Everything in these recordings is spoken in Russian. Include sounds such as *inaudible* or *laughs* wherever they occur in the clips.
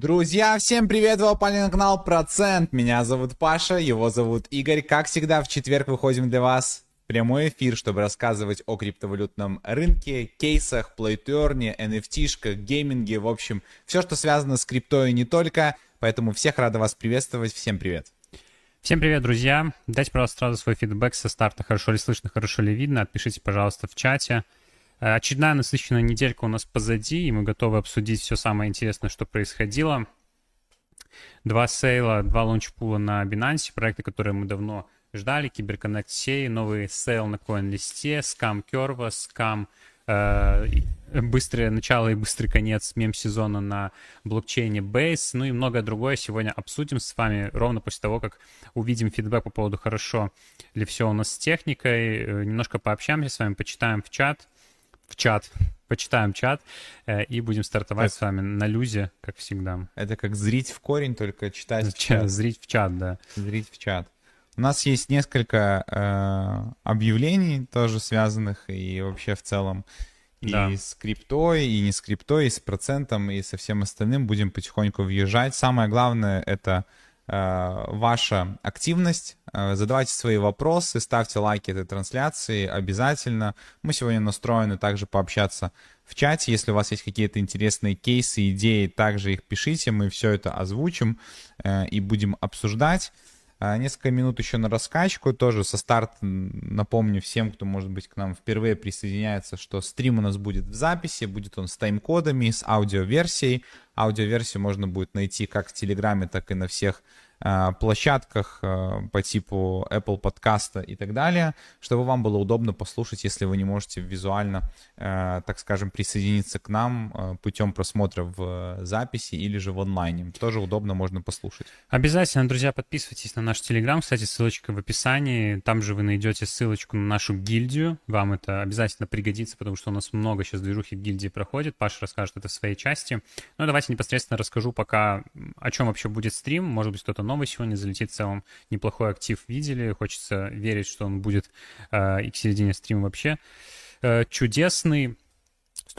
Друзья, всем привет, вы на канал Процент. Меня зовут Паша, его зовут Игорь. Как всегда, в четверг выходим для вас в прямой эфир, чтобы рассказывать о криптовалютном рынке, кейсах, плейтерне, NFT-шках, гейминге, в общем, все, что связано с криптой и не только. Поэтому всех рада вас приветствовать. Всем привет. Всем привет, друзья. Дайте, пожалуйста, сразу свой фидбэк со старта. Хорошо ли слышно, хорошо ли видно. Отпишите, пожалуйста, в чате. Э, очередная насыщенная неделька у нас позади, и мы готовы обсудить все самое интересное, что происходило. Два сейла, два launchpool а на Binance, проекты, которые мы давно ждали, CyberConnect, Sei, новый сейл на CoinList, скам Curva, скам э, быстрое начало и быстрый конец мем-сезона на блокчейне Base, ну и многое другое сегодня обсудим с вами ровно после того, как увидим фидбэк по поводу хорошо ли все у нас с техникой, э, немножко пообщаемся с вами, почитаем в чат, в чат, почитаем чат э, и будем стартовать так. с вами на люзе, как всегда. Это как зрить в корень, только читать в *laughs* чат. Зрить в чат, да. Зрить в чат. У нас есть несколько э, объявлений, тоже связанных и вообще в целом и да. с криптой, и не с криптой, и с процентом, и со всем остальным будем потихоньку въезжать. Самое главное — это ваша активность. Э, задавайте свои вопросы, ставьте лайки этой трансляции обязательно. Мы сегодня настроены также пообщаться в чате. Если у вас есть какие-то интересные кейсы, идеи, также их пишите. Мы все это озвучим э, и будем обсуждать. Несколько минут еще на раскачку. Тоже со старта напомню всем, кто, может быть, к нам впервые присоединяется, что стрим у нас будет в записи. Будет он с тайм-кодами, с аудиоверсией. Аудиоверсию можно будет найти как в Телеграме, так и на всех площадках э, по типу Apple подкаста и так далее, чтобы вам было удобно послушать, если вы не можете визуально, э, так скажем, присоединиться к нам путем просмотра в записи или же в онлайне. Тоже удобно, можно послушать. Обязательно, друзья, подписывайтесь на наш Телеграм. Кстати, ссылочка в описании. Там же вы найдете ссылочку на нашу гильдию. Вам это обязательно пригодится, потому что у нас много сейчас движухи в гильдии проходит. Паша расскажет это в своей части. Ну, давайте непосредственно расскажу пока, о чем вообще будет стрим. Может быть, кто-то новый сегодня залетит в целом неплохой актив видели. Хочется верить, что он будет э, и к середине стрима вообще э, чудесный.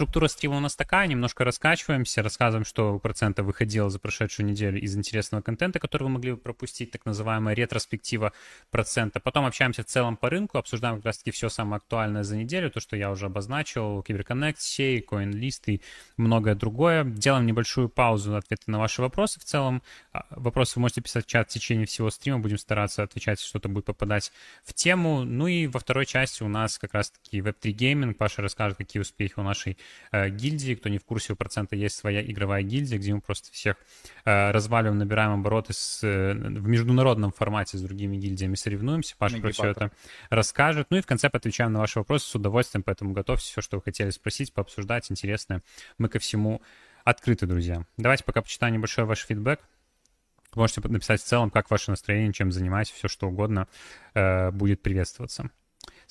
Структура стрима у нас такая, немножко раскачиваемся, рассказываем, что процента выходило за прошедшую неделю из интересного контента, который вы могли бы пропустить, так называемая ретроспектива процента. Потом общаемся в целом по рынку, обсуждаем как раз-таки все самое актуальное за неделю, то, что я уже обозначил, Киберконнект, Сей, CoinList и многое другое. Делаем небольшую паузу на ответы на ваши вопросы. В целом, а, вопросы вы можете писать в чат в течение всего стрима, будем стараться отвечать, что-то будет попадать в тему. Ну и во второй части у нас как раз-таки Web3 Gaming. Паша расскажет, какие успехи у нашей гильдии. Кто не в курсе, у процента есть своя игровая гильдия, где мы просто всех э, разваливаем, набираем обороты с, э, в международном формате с другими гильдиями, соревнуемся. Паша про все это расскажет. Ну и в конце отвечаем на ваши вопросы с удовольствием, поэтому готовьте все, что вы хотели спросить, пообсуждать, интересное. Мы ко всему открыты, друзья. Давайте пока почитаем небольшой ваш фидбэк. Можете написать в целом, как ваше настроение, чем занимаетесь, все что угодно э, будет приветствоваться.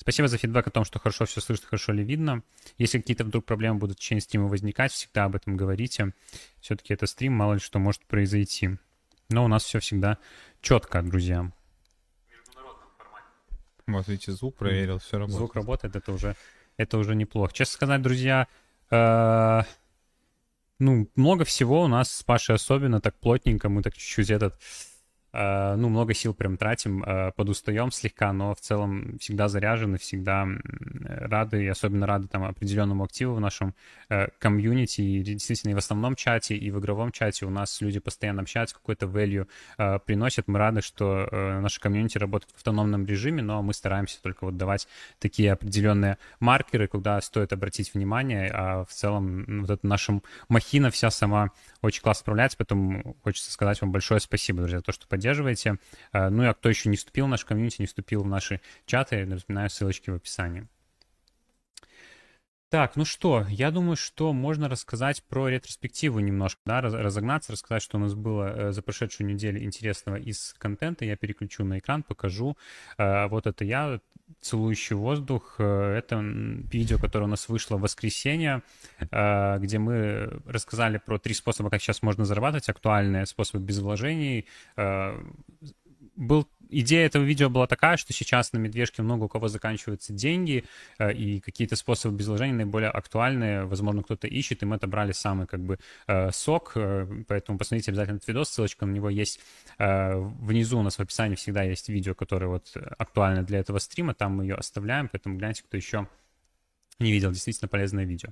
Спасибо за фидбэк о том, что хорошо все слышно, хорошо ли видно. Если какие-то вдруг проблемы будут в течение стрима возникать, всегда об этом говорите. Все-таки это стрим, мало ли что может произойти. Но у нас все всегда четко, друзья. Вот видите, звук проверил, все работает. Звук работает, это уже, это уже неплохо. Честно сказать, друзья, э, ну, много всего у нас с Пашей особенно, так плотненько, мы так чуть-чуть этот ну, много сил прям тратим, э, подустаем слегка, но в целом всегда заряжены, всегда рады, и особенно рады там определенному активу в нашем э, комьюнити, и действительно и в основном чате, и в игровом чате у нас люди постоянно общаются, какой-то value приносят, мы рады, что наша комьюнити работает в автономном режиме, но мы стараемся только вот давать такие определенные маркеры, куда стоит обратить внимание, а в целом вот эта наша махина вся сама очень классно справляется, поэтому хочется сказать вам большое спасибо, друзья, за то, что поддерживаете. А, ну и а кто еще не вступил в наш комьюнити, не вступил в наши чаты, напоминаю, ссылочки в описании. Так, ну что, я думаю, что можно рассказать про ретроспективу немножко, да, разогнаться, рассказать, что у нас было э, за прошедшую неделю интересного из контента. Я переключу на экран, покажу. Э, вот это я, целующий воздух. Э, это видео, которое у нас вышло в воскресенье, где мы рассказали про три способа, как сейчас можно зарабатывать, актуальные способы без вложений. Был идея этого видео была такая, что сейчас на медвежке много у кого заканчиваются деньги, э, и какие-то способы безвложения наиболее актуальные, возможно, кто-то ищет, и мы отобрали самый как бы э, сок, э, поэтому посмотрите обязательно этот видос, ссылочка на него есть. Внизу у нас в описании всегда есть видео, которое вот актуально для этого стрима, там мы ее оставляем, поэтому гляньте, кто еще не видел, действительно полезное видео.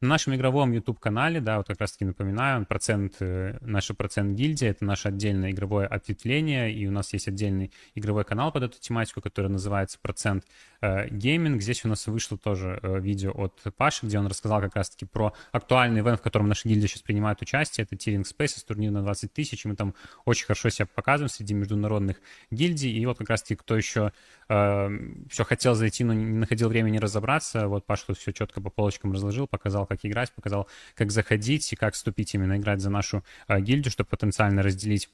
На нашем игровом YouTube-канале, да, вот как раз-таки напоминаю, процент, э, наш процент гильдии — это наше отдельное игровое ответвление, и у нас есть отдельный игровой канал под эту тематику, который называется «Процент э, гейминг». Здесь у нас вышло тоже э, видео от Паши, где он рассказал как раз-таки про актуальный ивент, в котором наша гильдия сейчас принимает участие. Это Тиринг Spaces, турнир на 20 тысяч, и мы там очень хорошо себя показываем среди международных гильдий. И вот как раз-таки кто еще э, все хотел зайти, но не находил времени разобраться, вот Паша тут все четко по полочкам разложил, показал, как играть, показал, как заходить и как вступить именно играть за нашу э, гильдию, чтобы потенциально разделить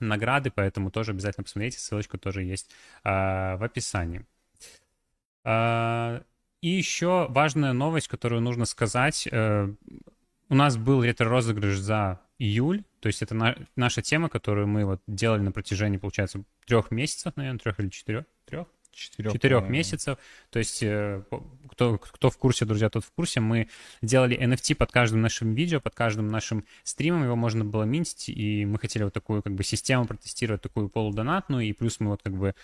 награды, поэтому тоже обязательно посмотрите, ссылочка тоже есть э, в описании. Э, и еще важная новость, которую нужно сказать. Э, у нас был ретро-розыгрыш за июль, то есть это на, наша тема, которую мы вот делали на протяжении, получается, трех месяцев, наверное, трех или четырех, трех, четырех, четырех месяцев. То есть э, кто, кто в курсе, друзья, тот в курсе. Мы делали NFT под каждым нашим видео, под каждым нашим стримом. Его можно было минтить, и мы хотели вот такую как бы систему протестировать, такую полудонатную. И плюс мы вот как бы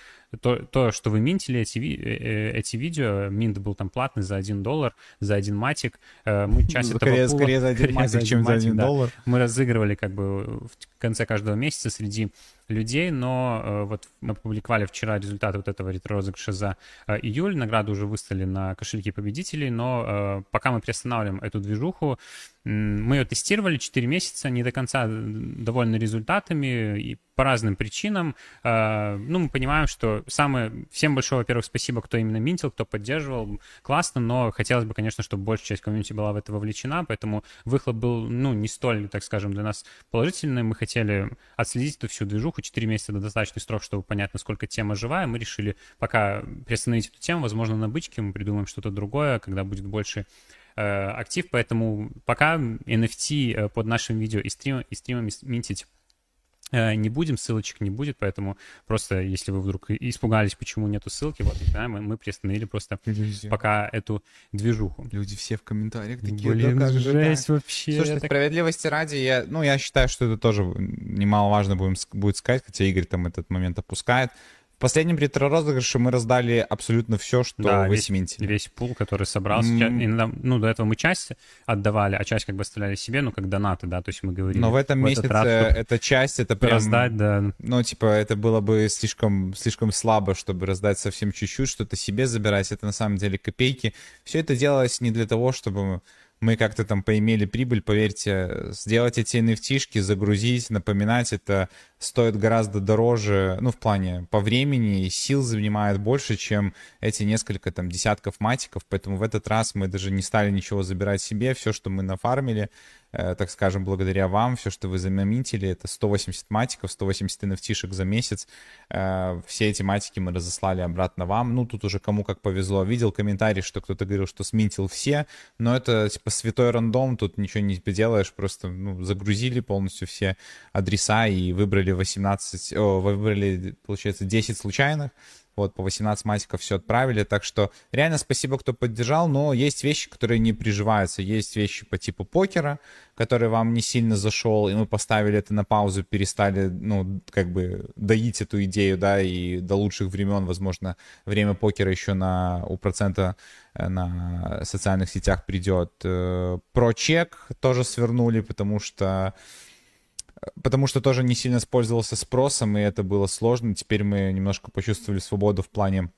то, то что вы минтили эти, э, э, эти видео, минт был там платный за один доллар, за один матик. Мы часть скорее, этого пула, скорее за один *laughs* матик, чем за один доллар. Мы разыгрывали как бы в конце каждого месяца среди людей, но э, вот мы опубликовали вчера результаты вот этого ретро-розыгрыша за э, июль, награды уже выставили на кошельки победителей, но э, пока мы приостанавливаем эту движуху, мы ее тестировали 4 месяца, не до конца довольны результатами и по разным причинам. А, ну, мы понимаем, что самое... Всем большое, во-первых, спасибо, кто именно минтил, кто поддерживал. Классно, но хотелось бы, конечно, чтобы большая часть комьюнити была в это вовлечена, поэтому выхлоп был, ну, не столь, так скажем, для нас положительный. Мы хотели отследить эту всю движуху. 4 месяца — это достаточный срок, чтобы понять, насколько тема живая. Мы решили пока приостановить эту тему. Возможно, на бычке мы придумаем что-то другое, когда будет больше Э, актив, поэтому пока NFT э, под нашим видео и, стрим, и стримами минтить не будем, ссылочек не будет, поэтому просто, если вы вдруг испугались, почему нету ссылки, вот, да, мы, мы приостановили просто Люди. пока эту движуху. Люди все в комментариях такие, Блин, да как жесть же, вообще. Слушай, так... справедливости ради, я, ну, я считаю, что это тоже немаловажно будем, будет сказать, хотя Игорь там этот момент опускает. В последнем ретро-розыгрыше мы раздали абсолютно все, что да, вы весь, симентили. весь пул, который собрался. Mm. Иногда, ну, до этого мы часть отдавали, а часть как бы оставляли себе, ну, как донаты, да, то есть мы говорили. Но в этом в месяце раз, эта часть, это прям... Раздать, да. Ну, типа, это было бы слишком, слишком слабо, чтобы раздать совсем чуть-чуть, что-то себе забирать, это на самом деле копейки. Все это делалось не для того, чтобы мы как-то там поимели прибыль, поверьте, сделать эти nft загрузить, напоминать, это стоит гораздо дороже, ну, в плане по времени и сил занимает больше, чем эти несколько там десятков матиков, поэтому в этот раз мы даже не стали ничего забирать себе, все, что мы нафармили, так скажем, благодаря вам, все, что вы замомитили, это 180 матиков, 180 nft за месяц. Э, все эти матики мы разослали обратно вам. Ну, тут уже кому как повезло. Видел комментарий, что кто-то говорил, что сминтил все, но это типа святой рандом, тут ничего не поделаешь, просто ну, загрузили полностью все адреса и выбрали 18, о, выбрали, получается, 10 случайных, вот, по 18 матиков все отправили. Так что реально спасибо, кто поддержал. Но есть вещи, которые не приживаются. Есть вещи по типу покера, который вам не сильно зашел, и мы поставили это на паузу, перестали, ну, как бы доить эту идею, да, и до лучших времен, возможно, время покера еще на, у процента э, на социальных сетях придет. Э, про чек тоже свернули, потому что потому что тоже не сильно использовался спросом, и это было сложно. Теперь мы немножко почувствовали свободу в плане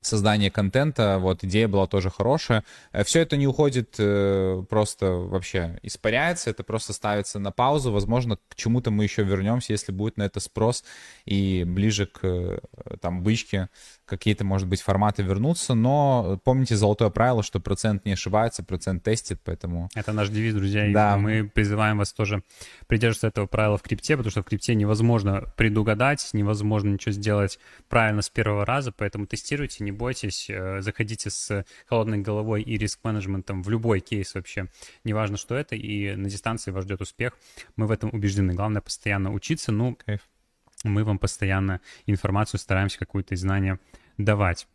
создания контента, вот, идея была тоже хорошая. Э, Все это не уходит э, просто вообще, испаряется, это просто ставится на паузу, возможно, к чему-то мы еще вернемся, если будет на это спрос, и ближе к, э, там, бычке какие-то, может быть, форматы вернутся, но помните золотое правило, что процент не ошибается, процент тестит, поэтому... Это наш девиз, друзья, да. и мы призываем вас тоже придерживаться этого правила в крипте, потому что в крипте невозможно предугадать, невозможно ничего сделать правильно с первого раза, поэтому тестируйте, не бойтесь, э, заходите с холодной головой и риск-менеджментом в любой кейс вообще, неважно, что это, и на дистанции вас ждет успех. Мы в этом убеждены. Главное постоянно учиться, ну, Кайф. мы вам постоянно информацию стараемся какую-то из знания давать.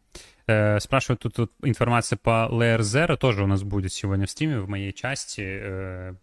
Э, спрашивают тут, тут информация по Layer Zero тоже у нас будет сегодня в стриме, в моей части.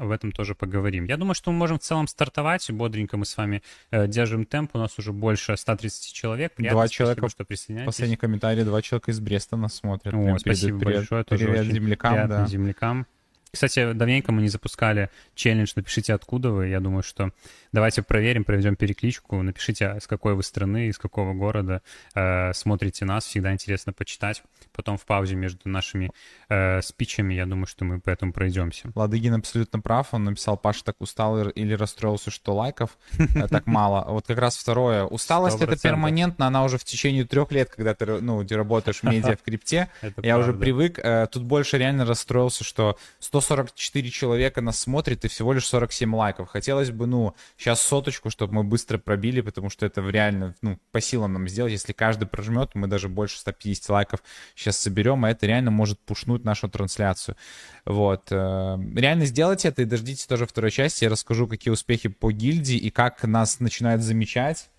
Об этом тоже поговорим. Я думаю, что мы можем в целом стартовать. Бодренько мы с вами э, держим темп. У нас уже больше 130 человек. Приятно, два человека, что присоединяетесь. Последний комментарий, два человека из Бреста нас смотрят. О, спасибо привет, большое. Привет, тоже привет землякам. Да. землякам. Кстати, давненько мы не запускали челлендж «Напишите, откуда вы». Я думаю, что давайте проверим, проведем перекличку. Напишите, с какой вы страны, из какого города э, смотрите нас. Всегда интересно почитать. Потом в паузе между нашими э, спичами, я думаю, что мы по этому пройдемся. Ладыгин абсолютно прав. Он написал, Паша так устал или расстроился, что лайков э, так *laughs* мало. Вот как раз второе. Усталость — это перманентно. Она уже в течение трех лет, когда ты, ну, ты работаешь в медиа, в крипте. *laughs* Я уже привык. Э, тут больше реально расстроился, что 100 144 человека нас смотрит и всего лишь 47 лайков. Хотелось бы, ну, сейчас соточку, чтобы мы быстро пробили, потому что это реально, ну, по силам нам сделать. Если каждый прожмет, мы даже больше 150 лайков сейчас соберем, а это реально может пушнуть нашу трансляцию. Вот. Э, реально сделайте это и дождитесь тоже второй части. Я расскажу, какие успехи по гильдии и как нас начинают замечать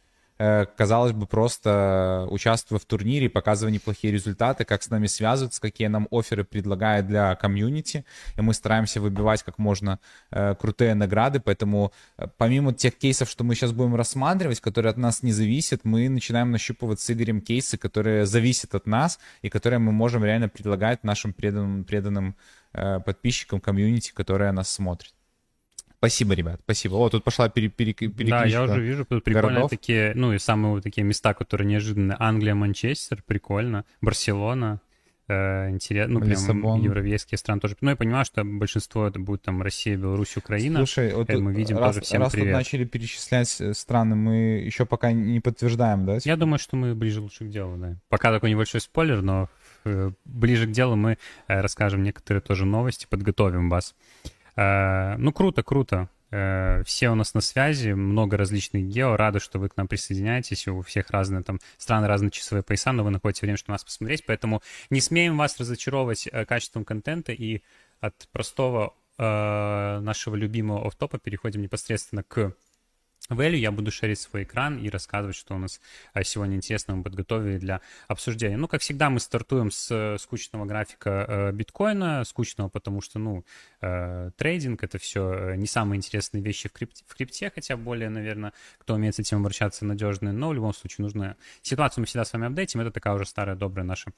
казалось бы, просто участвуя в турнире, показывая неплохие результаты, как с нами связываться, какие нам оферы предлагают для комьюнити, и мы стараемся выбивать как можно э, крутые награды, поэтому э, помимо тех кейсов, что мы сейчас будем рассматривать, которые от нас не зависят, мы начинаем нащупывать с Игорем кейсы, которые зависят от нас, и которые мы можем реально предлагать нашим преданным, преданным э, подписчикам комьюнити, которые нас смотрят. Спасибо, ребят, спасибо. О, тут пошла пере, пере, перекличка Да, я уже вижу, тут прикольно городов. такие, ну и самые вот такие места, которые неожиданные. Англия, Манчестер, прикольно. Барселона, э, интересно, ну, прям Лиссабон. европейские страны тоже. Ну, я понимаю, что большинство это будет там Россия, Беларусь, Украина. Слушай, вот мы видим раз, тоже всем раз привет. Раз начали перечислять э, страны, мы еще пока не подтверждаем, да? Я думаю, что мы ближе лучше к делу, да. Пока такой небольшой спойлер, но э, ближе к делу мы э, расскажем некоторые тоже новости, подготовим вас. Э, ну, круто, круто. Э, все у нас на связи, много различных гео. Рады, что вы к нам присоединяетесь. У всех разные там страны, разные часовые пояса, но вы находите время, чтобы нас посмотреть. Поэтому не смеем вас разочаровывать э, качеством контента и от простого нашего любимого офтопа переходим непосредственно к value, я буду шерить свой экран и рассказывать, что у нас а, сегодня интересно мы подготовили для обсуждения. Ну, как всегда, мы стартуем с э, скучного графика э, биткоина, скучного, потому что, ну, э, трейдинг — это все не самые интересные вещи в крипте, в крипте, хотя более, наверное, кто умеет с этим обращаться, надежные, но в любом случае нужно... Ситуацию мы всегда с вами апдейтим, это такая уже старая добрая наша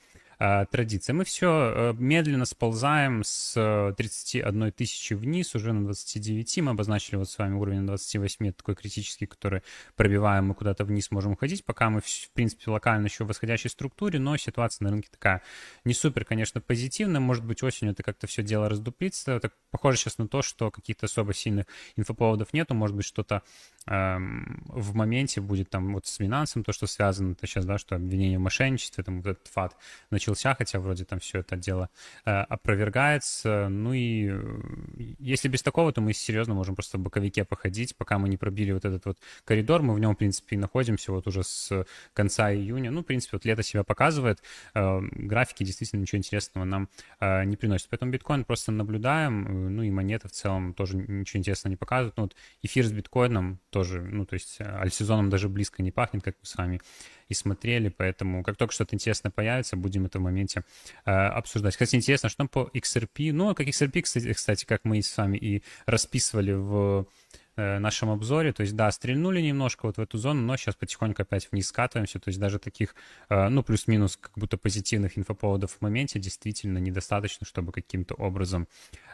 традиция. Мы все э, медленно сползаем с 31 тысячи вниз, уже на 29. Мы обозначили вот с вами уровень на 28, это такой критический, который пробиваем, мы куда-то вниз можем уходить, пока мы, в принципе, локально еще в восходящей структуре, но ситуация на рынке такая не супер, конечно, позитивная. Может быть, осенью это как-то все дело раздуплится. Так похоже сейчас на то, что каких-то особо сильных инфоповодов нету. Может быть, что-то эм, в моменте будет там вот с финансом, то, что связано, это сейчас, да, что обвинение в мошенничестве, там вот этот фат начался, хотя вроде там все это дело э, опровергается. Ну и э, если без такого, то мы серьезно можем просто в боковике походить, пока мы не пробили вот этот вот коридор. Мы в нем, в принципе, и находимся вот уже с конца июня. Ну, в принципе, вот лето себя показывает. Э, графики действительно ничего интересного нам не приносят. Поэтому биткоин просто наблюдаем, ну и монеты в целом тоже ничего интересного не показывают. Ну вот эфир с биткоином тоже, ну то есть альсезоном даже близко не пахнет, как мы с вами и смотрели, поэтому как только что-то интересное появится, будем это в моменте э, обсуждать. Кстати, интересно, что там по XRP, ну, как XRP, кстати, кстати, как мы с вами и расписывали в Э, нашем обзоре. То есть, да, стрельнули немножко вот в эту зону, но сейчас потихоньку опять вниз скатываемся. То есть даже таких, э, ну, плюс-минус как будто позитивных инфоповодов в моменте действительно недостаточно, чтобы каким-то образом,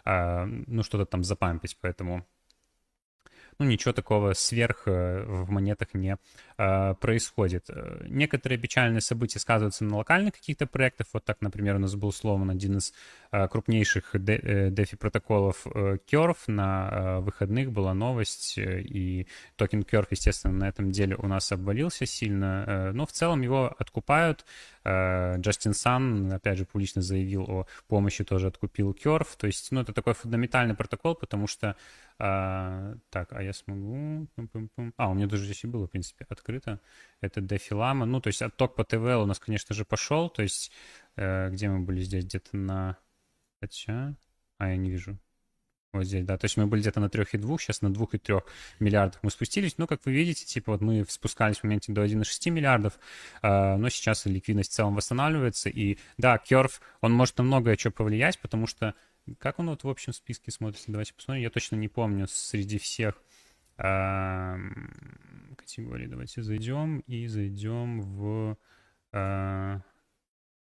э, ну, что-то там запампить. Поэтому ну, ничего такого сверх в монетах не э, происходит. Некоторые печальные события сказываются на локальных каких-то проектах. Вот так, например, у нас был сломан один из э, крупнейших DeFi протоколов э, Curve. На э, выходных была новость, и токен Curve, естественно, на этом деле у нас обвалился сильно. Э, но в целом его откупают. Джастин Сан, опять же, публично заявил о помощи, тоже откупил Curve. То есть, ну, это такой фундаментальный протокол, потому что а, так, а я смогу... А, у меня даже здесь и было, в принципе, открыто. Это дефилама. Ну, то есть отток по ТВЛ у нас, конечно же, пошел. То есть э, где мы были здесь? Где-то на... Хотя... А, я не вижу. Вот здесь, да. То есть мы были где-то на 3,2, сейчас на 2,3 миллиардах мы спустились. Ну, как вы видите, типа вот мы спускались в моменте до 1,6 миллиардов, э, но сейчас ликвидность в целом восстанавливается. И да, Curve, он может на многое что повлиять, потому что как он вот в общем списке смотрится? Давайте посмотрим. Я точно не помню среди всех э, категорий. Давайте зайдем и зайдем в... Э,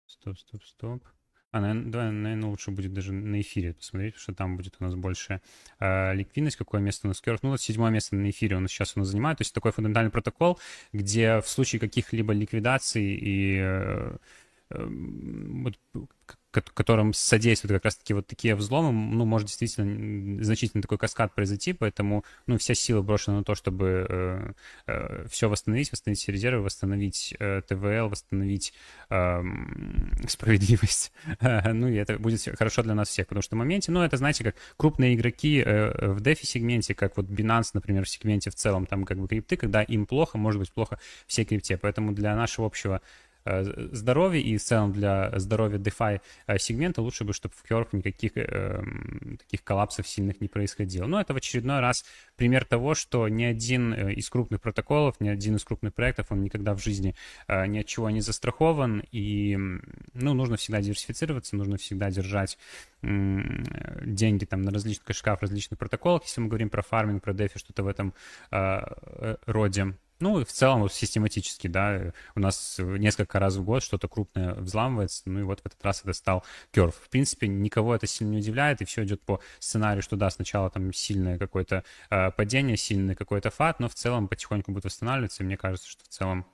стоп, стоп, стоп. А, наверное, наверное, лучше будет даже на эфире посмотреть, потому что там будет у нас больше э, ликвидность, какое место у нас Curve. Ну, вот седьмое место на эфире у нас сейчас у нас занимает. То есть такой фундаментальный протокол, где в случае каких-либо ликвидаций и э, э, вот, которым содействуют как раз-таки вот такие взломы, ну, может действительно значительно такой каскад произойти, поэтому, ну, вся сила брошена на то, чтобы э, э, все восстановить, восстановить все резервы, восстановить э, ТВЛ, восстановить э, *laughs* справедливость. *laughs* ну, и это будет хорошо для нас всех, потому что в моменте, ну, это, знаете, как крупные игроки э, в DeFi-сегменте, как вот Binance, например, в сегменте в целом, там как бы крипты, когда им плохо, может быть плохо всей крипте, поэтому для нашего общего здоровья и в целом для здоровья DeFi э, сегмента лучше бы, чтобы в Curve никаких э, таких коллапсов сильных не происходило. Но это в очередной раз пример того, что ни один э, из крупных протоколов, ни один из крупных проектов, он никогда в жизни э, ни от чего не застрахован, и ну, нужно всегда диверсифицироваться, нужно всегда держать э, деньги там на различных кошельках, различных протоколах, если мы говорим про фарминг, про DeFi, что-то в этом э, роде. Ну, в целом, систематически, да, у нас несколько раз в год что-то крупное взламывается, ну и вот в этот раз это стал Curve. В принципе, никого это сильно не удивляет, и все идет по сценарию, что да, сначала там сильное какое-то э, падение, сильный какой-то фат, но в целом потихоньку будет восстанавливаться, и мне кажется, что в целом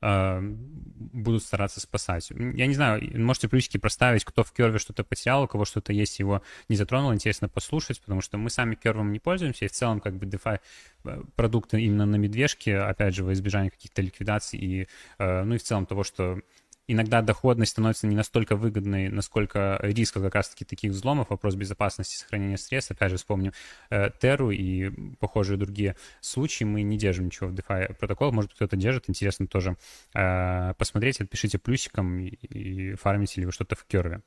э, будут стараться спасать. Я не знаю, можете привычки проставить, кто в Керве что-то потерял, у кого что-то есть, его не затронул, интересно послушать, потому что мы сами Кервом не пользуемся, и в целом как бы DeFi э, продукты именно на медвежке, опять же, во избежание каких-то ликвидаций и, э, ну и в целом того, что иногда доходность становится не настолько выгодной, насколько риска как раз-таки таких взломов, вопрос безопасности сохранения средств. Опять же, вспомним э, Терру и похожие другие случаи. Мы не держим ничего в DeFi протокол. Может кто-то держит. Интересно тоже э, посмотреть. Отпишите плюсиком и, и фармите ли вы что-то в Керве.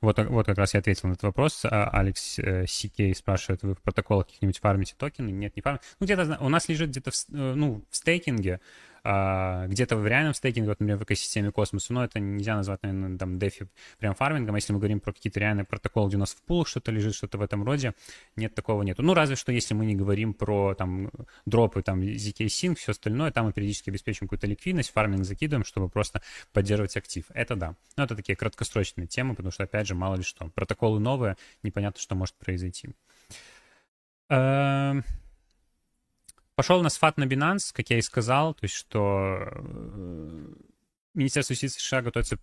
Вот, вот как раз я ответил на этот вопрос. А, Алекс э, Сикей спрашивает, вы в протоколах каких-нибудь фармите токены? Нет, не фармите. Ну, где-то у нас лежит где-то в, э, ну, в стейкинге а, где-то в реальном стейкинге, вот, например, в экосистеме космоса, но это нельзя назвать, наверное, там, дефи прям фармингом, если мы говорим про какие-то реальные протоколы, где у нас в пулах что-то лежит, что-то в этом роде, нет, такого нету. Ну, разве что, если мы не говорим про, там, дропы, там, ZK Sync, все остальное, там мы периодически обеспечиваем какую-то ликвидность, фарминг закидываем, чтобы просто поддерживать актив. Это да. Но это такие краткосрочные темы, потому что, опять же, мало ли что. Протоколы новые, непонятно, что может произойти. Пошел на сфат на Binance, как я и сказал, то есть что э, Министерство юстиции США готовится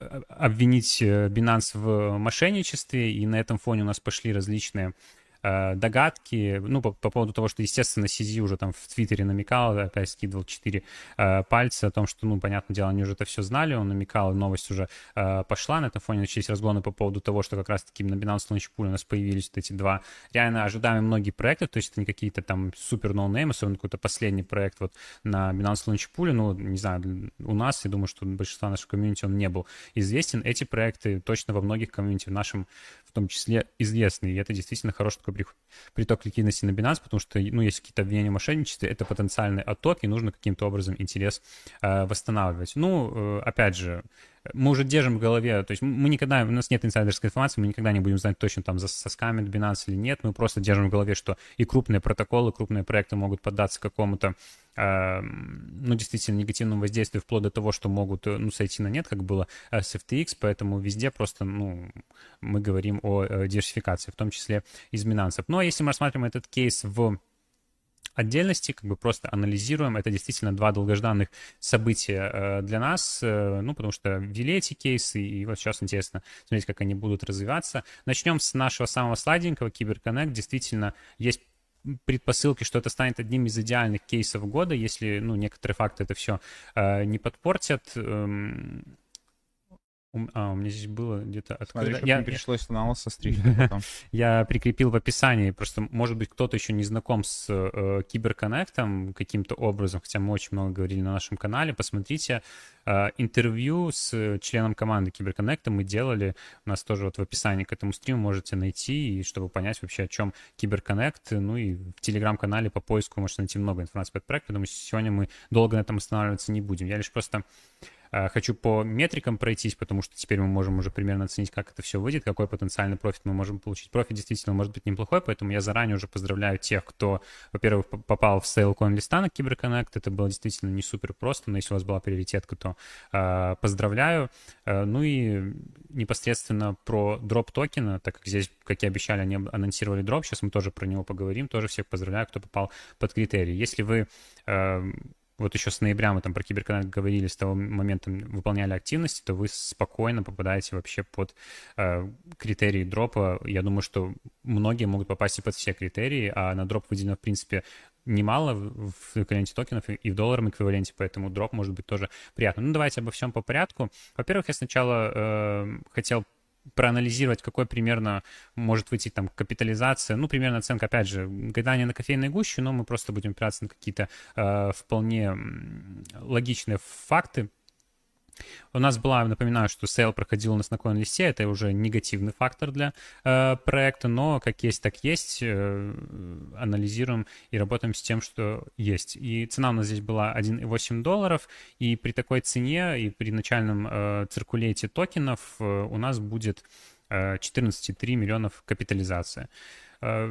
э, обвинить э, Binance в мошенничестве, и на этом фоне у нас пошли различные Э, догадки, ну, по, по поводу того, что, естественно, Сизи уже там в Твиттере намекал, опять скидывал четыре э, пальца о том, что, ну, понятное дело, они уже это все знали, он намекал, новость уже э, пошла, на этом фоне. Начались разгоны по поводу того, что как раз-таки на Binance Launch Pool у нас появились вот эти два реально ожидаемые многие проекты, то есть это не какие-то там супер ноунеймы, особенно какой-то последний проект вот на Binance Launch Pool, ну, не знаю, у нас, я думаю, что большинство нашего комьюнити он не был известен, эти проекты точно во многих комьюнити в нашем в том числе известны, и это действительно хороший такой приток ликвидности на Binance, потому что, ну, есть какие-то обвинения в мошенничестве, это потенциальный отток, и нужно каким-то образом интерес э, восстанавливать. Ну, э, опять же, мы уже держим в голове, то есть мы никогда, у нас нет инсайдерской информации, мы никогда не будем знать точно, там, соскамит Binance или нет, мы просто держим в голове, что и крупные протоколы, крупные проекты могут поддаться какому-то, э, ну, действительно, негативному воздействию, вплоть до того, что могут, э, ну, сойти на нет, как было э, с FTX, поэтому везде просто, ну, мы говорим о э, диверсификации, в том числе из Binance. Но если мы рассматриваем этот кейс в отдельности, как бы просто анализируем. Это действительно два долгожданных события э, для нас, э, ну, потому что ввели эти кейсы, и вот сейчас интересно смотреть, как они будут развиваться. Начнем с нашего самого сладенького, Киберконнект. Действительно, есть предпосылки, что это станет одним из идеальных кейсов года, если, ну, некоторые факты это все э, не подпортят. Эм, а, у меня здесь было где-то... Смотри, я, не пришлось анализ состричь *laughs* Я прикрепил в описании, просто, может быть, кто-то еще не знаком с э, Киберконнектом каким-то образом, хотя мы очень много говорили на нашем канале, посмотрите э, интервью с членом команды Киберконнекта мы делали, у нас тоже вот в описании к этому стриму можете найти, и чтобы понять вообще, о чем Киберконнект, ну и в Телеграм-канале по поиску можете найти много информации по проекту, потому что сегодня мы долго на этом останавливаться не будем. Я лишь просто хочу по метрикам пройтись, потому что теперь мы можем уже примерно оценить, как это все выйдет, какой потенциальный профит мы можем получить. Профит действительно может быть неплохой, поэтому я заранее уже поздравляю тех, кто, во-первых, попал в сейл CoinList а на CyberConnect. Это было действительно не супер просто, но если у вас была приоритетка, то э, поздравляю. Э, ну и непосредственно про дроп токена, так как здесь, как и обещали, они анонсировали дроп, сейчас мы тоже про него поговорим. Тоже всех поздравляю, кто попал под критерии. Если вы э, вот еще с ноября мы там про киберконнект говорили, с того момента выполняли активности, то вы спокойно попадаете вообще под э, критерии дропа. Я думаю, что многие могут попасть и под все критерии, а на дроп выделено, в принципе, немало в эквиваленте токенов и в долларовом эквиваленте, поэтому дроп может быть тоже приятно. Ну, давайте обо всем по порядку. Во-первых, я сначала э, хотел проанализировать, какой примерно может выйти там капитализация, ну, примерно оценка, опять же, гадание на кофейной гуще, но мы просто будем опираться на какие-то э, вполне логичные факты, у нас была, напоминаю, что сейл проходил у нас на CoinList, это уже негативный фактор для э, проекта, но как есть, так есть, э, анализируем и работаем с тем, что есть. И цена у нас здесь была 1,8 долларов, и при такой цене и при начальном э, circulate токенов э, у нас будет э, 14,3 миллионов капитализация. Э,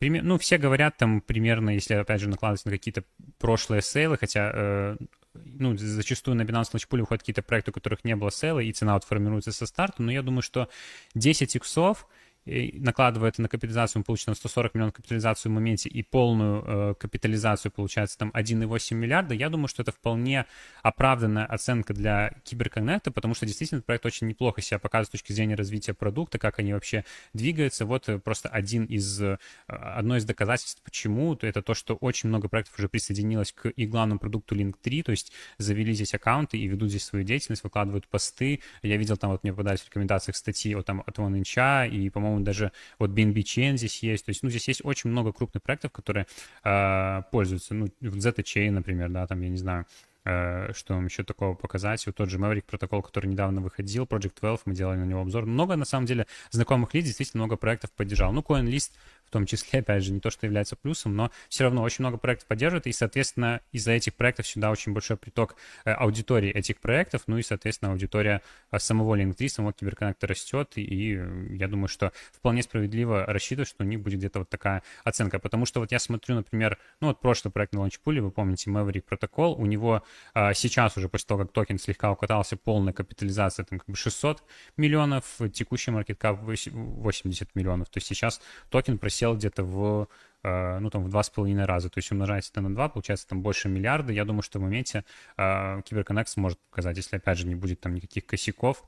ну, все говорят там примерно, если, опять же, накладывать на какие-то прошлые сейлы, хотя э, ну, зачастую на Binance Launch Pool выходят какие-то проекты, у которых не было сейла, и цена вот формируется со старта, но я думаю, что 10 иксов — накладывая это на капитализацию, мы получим 140 миллионов капитализацию в моменте и полную э, капитализацию, получается там 1,8 миллиарда, я думаю, что это вполне оправданная оценка для Киберконнекта, потому что действительно проект очень неплохо себя показывает с точки зрения развития продукта, как они вообще двигаются. Вот э, просто один из, э, одно из доказательств, почему, это то, что очень много проектов уже присоединилось к и главному продукту Link3, то есть завели здесь аккаунты и ведут здесь свою деятельность, выкладывают посты. Я видел там, вот мне попадались в рекомендациях статьи от, там, от OneInch и, по-моему, по-моему, даже вот BNB Chain здесь есть. То есть, ну, здесь есть очень много крупных проектов, которые э, пользуются. Ну, Zeta Chain, например, да, там, я не знаю, э, что вам еще такого показать. Вот тот же Maverick протокол, который недавно выходил, Project 12, мы делали на него обзор. Много, на самом деле, знакомых лиц, действительно много проектов поддержал. Ну, CoinList том числе, опять же, не то, что является плюсом, но все равно очень много проектов поддерживает, и, соответственно, из-за этих проектов сюда очень большой приток э, аудитории этих проектов, ну и, соответственно, аудитория э, самого LinkedIn, самого киберконнекта растет, и, и я думаю, что вполне справедливо рассчитывать, что у них будет где-то вот такая оценка, потому что вот я смотрю, например, ну вот прошлый проект на лаунчпуле, вы помните, Maverick Protocol, у него а, сейчас уже после того, как токен слегка укатался, полная капитализация, там как бы 600 миллионов, текущий маркеткап 80 миллионов, то есть сейчас токен просел где-то в а, ну, там, в два с половиной раза. То есть умножается это на два, получается там больше миллиарда. Я думаю, что в моменте э, Киберконнект сможет показать, если, опять же, не будет там никаких косяков,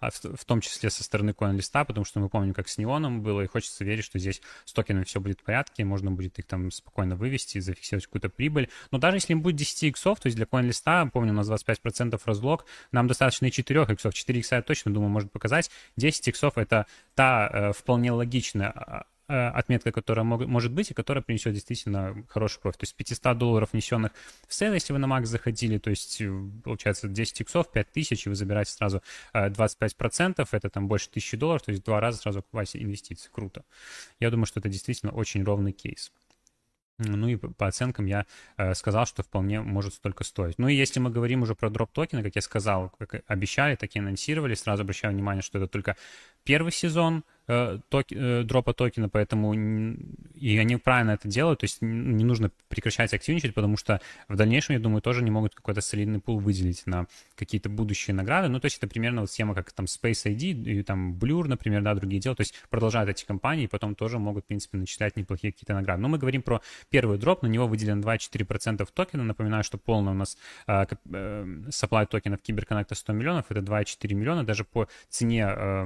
в том числе со стороны CoinList, потому что мы помним, как с Неоном было, и хочется верить, что здесь с токенами все будет в порядке, можно будет их там спокойно вывести, зафиксировать какую-то прибыль. Но даже если им будет 10 иксов, то есть для CoinList, помню, у нас 25% разлог, нам достаточно и 4 иксов. 4 икса я точно, думаю, может показать. 10 иксов — это та э, вполне логичная а, отметка, которая мог, может быть и которая принесет действительно хороший профит. То есть 500 долларов внесенных в сейл, если вы на макс заходили, то есть э, получается 10 иксов, 5000, и вы забираете сразу 25%, э, это там больше 1000 долларов, то есть два раза сразу окупаете инвестиции. Круто. Я думаю, что это действительно очень ровный кейс. Ну и по оценкам я э, сказал, что вполне может столько стоить. Ну и если мы говорим уже про дроп токены, как я сказал, как обещали, так и анонсировали, сразу обращаю внимание, что это только первый сезон, Э, э, дропа токена, поэтому и они правильно это делают, то есть не нужно прекращать активничать, потому что в дальнейшем, я думаю, тоже не могут какой-то солидный пул выделить на какие-то будущие награды. Ну, то есть это примерно вот схема, как там Space ID и там Blur, например, да, другие делают, то есть продолжают эти компании, и потом тоже могут, в принципе, начислять неплохие какие-то награды. Но мы говорим про первый дроп, на него выделено 2,4% токена. Напоминаю, что полный у нас э, э, supply токенов Киберконнекта 100 миллионов, это 2,4 миллиона, даже по цене э,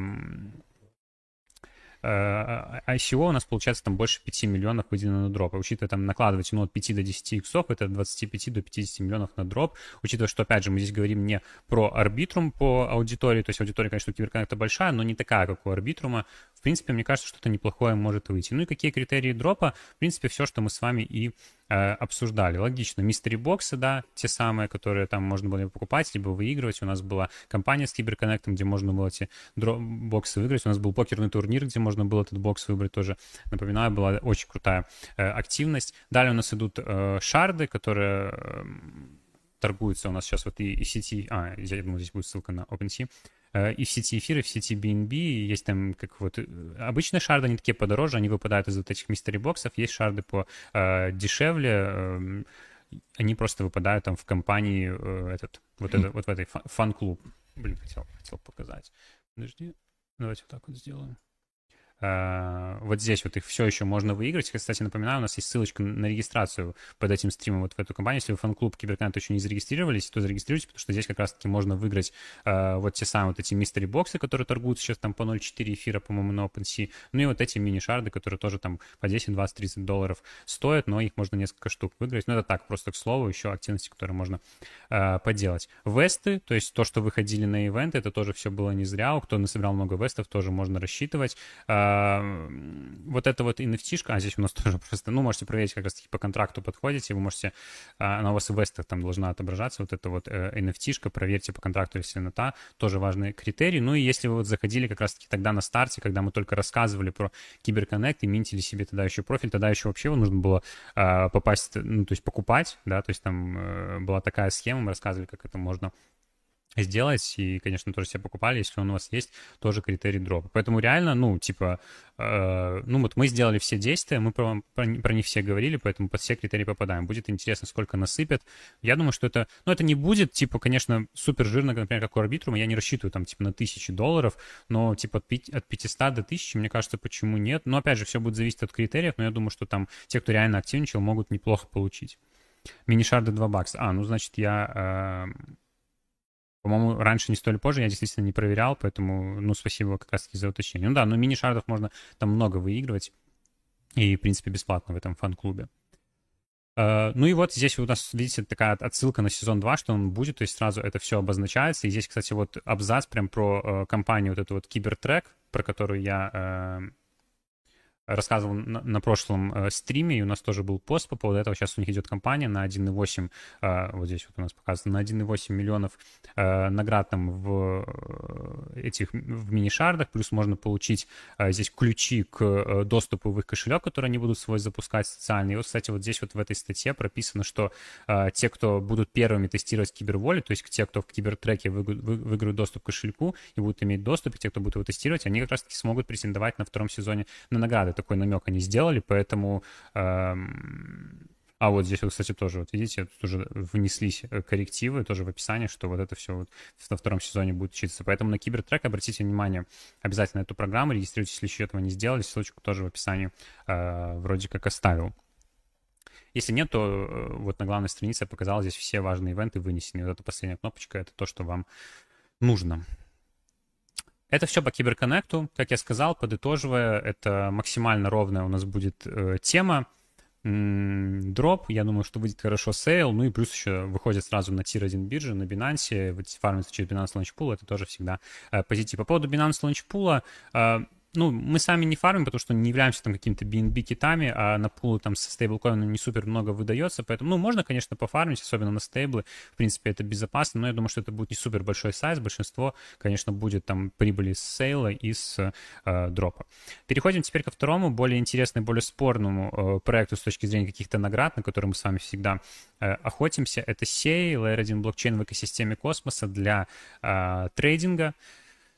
ICO э, а у нас получается там больше 5 миллионов выделено на дроп. И учитывая там накладывать ну, от 5 до 10 иксов, это от 25 до 50 миллионов на дроп. Учитывая, что, опять же, мы здесь говорим не про арбитрум по аудитории, то есть аудитория, конечно, у Киберконнекта большая, но не такая, как у арбитрума. В принципе, мне кажется, что-то неплохое может выйти. Ну и какие критерии дропа? В принципе, все, что мы с вами и Э, обсуждали. Логично, мистери боксы, да, те самые, которые там можно было покупать, либо выигрывать. У нас была компания с Киберконнектом, где можно было эти боксы выиграть. У нас был покерный турнир, где можно было этот бокс выбрать тоже. Напоминаю, была очень крутая э, активность. Далее у нас идут э, шарды, которые э, торгуются у нас сейчас вот и, и сети, а, я думаю, здесь будет ссылка на OpenSea, и в сети эфира, и в сети BNB, есть там как вот э, обычные shard ы, они такие подороже, они выпадают из вот этих mystery box ов, есть shard ы по э, дешевле, э, они просто выпадают там в кампании э, этот, вот, это, вот в этой фан-клуб. Блин, хотел, хотел показать. Подожди, давайте вот так вот сделаем. Э, вот здесь вот их все еще можно выиграть. Кстати, напоминаю, у нас есть ссылочка на регистрацию под этим стримом вот в эту кампанию. Если вы фан-клуб CyberConnect еще не зарегистрировались, то зарегистрируйтесь, потому что здесь как раз-таки можно выиграть э, вот те самые вот эти мистери боксы, которые торгуют сейчас там по 0.4 эфира, по-моему, на OpenSea. Ну и вот эти мини-шарды, которые тоже там по 10, 20, 30 долларов стоят, но их можно несколько штук выиграть. Ну это так, просто к слову, еще активности, которые можно э, поделать. Весты, то есть то, что выходили на ивент, это тоже все было не зря. Кто насобирал много вестов, тоже можно рассчитывать. Вот эта вот nft а здесь у нас *laughs* тоже просто, ну, можете проверить, как раз-таки по контракту подходите, вы можете, а, она у вас в вестах там должна отображаться, вот эта вот э, nft проверьте по контракту, если она та, тоже важный критерий. Ну и если вы вот заходили как раз-таки тогда на старте, когда мы только рассказывали про Киберконнект и минтили себе тогда еще профиль, тогда еще вообще его нужно было а, попасть, ну, то есть покупать, да, то есть там э, была такая схема, мы рассказывали, как это можно сделать, и, конечно, тоже себе покупали, если он у вас есть, тоже критерий дропа. Поэтому реально, ну, типа, э, ну, вот мы сделали все действия, мы про, про, про них все говорили, поэтому под все критерии попадаем. Будет интересно, сколько насыпят. Я думаю, что это, ну, это не будет, типа, конечно, супер жирно, например, как у арбитрума, я не рассчитываю там, типа, на тысячи долларов, но, типа, от, 5, от 500 до 1000, мне кажется, почему нет. Но, опять же, все будет зависеть от критериев, но я думаю, что там те, кто реально активничал, могут неплохо получить. Мини-шарды 2 бакса. А, ну, значит, я... Э, по-моему, раньше не стоили позже, я действительно не проверял, поэтому, ну, спасибо как раз-таки за уточнение. Ну да, но мини-шардов можно там много выигрывать, и, в принципе, бесплатно в этом фан-клубе. Uh, ну и вот здесь у нас, видите, такая отсылка на сезон 2, что он будет, то есть сразу это все обозначается. И здесь, кстати, вот абзац прям про uh, компанию вот эту вот Кибертрек, про которую я uh, рассказывал на, на прошлом э, стриме, и у нас тоже был пост по поводу этого. Сейчас у них идет кампания на 1,8, э, вот здесь вот у нас показано, на 1,8 миллионов э, наград там в э, этих в мини-шардах, плюс можно получить э, здесь ключи к э, доступу в их кошелек, которые они будут свой запускать социальный. И вот, кстати, вот здесь вот в этой статье прописано, что э, те, кто будут первыми тестировать киберволи, то есть те, кто в кибертреке выиграют доступ к кошельку и будут иметь доступ, и те, кто будут его тестировать, они как раз-таки смогут претендовать на втором сезоне на награды такой намек они сделали, поэтому... Эм... А вот здесь вот, кстати, тоже, вот видите, тут уже внеслись э, коррективы тоже в описании, что вот это все вот во втором сезоне будет учиться. Поэтому на CyberTrek обратите внимание обязательно эту программу, регистрируйтесь, если еще этого не сделали, ссылочку тоже в описании э, вроде как оставил. Если нет, то э, вот на главной странице я показал здесь все важные ивенты вынесены. Вот эта последняя кнопочка — это то, что вам нужно. Это все по CyberConnect у. Как я сказал, подытоживая, это максимально ровная у нас будет э, тема. Дроп, я думаю, что выйдет хорошо сейл, ну и плюс еще выходит сразу на Tier 1 бирже, на Binance, фармится через Binance Launchpool, это тоже всегда э, позитив. По поводу Binance Launch Pool, э, ну, мы сами не фармим, потому что не являемся там какими-то BNB китами, а на пулу там со стейблкоином не супер много выдается, поэтому, ну, можно, конечно, пофармить, особенно на стейблы, в принципе, это безопасно, но я думаю, что это будет не супер большой сайз, большинство, конечно, будет там прибыли с сейла и с э, дропа. Переходим теперь ко второму, более интересному, более спорному э, проекту с точки зрения каких-то наград, на которые мы с вами всегда э, охотимся. Это SEI, Layer 1 блокчейн в экосистеме космоса для э, трейдинга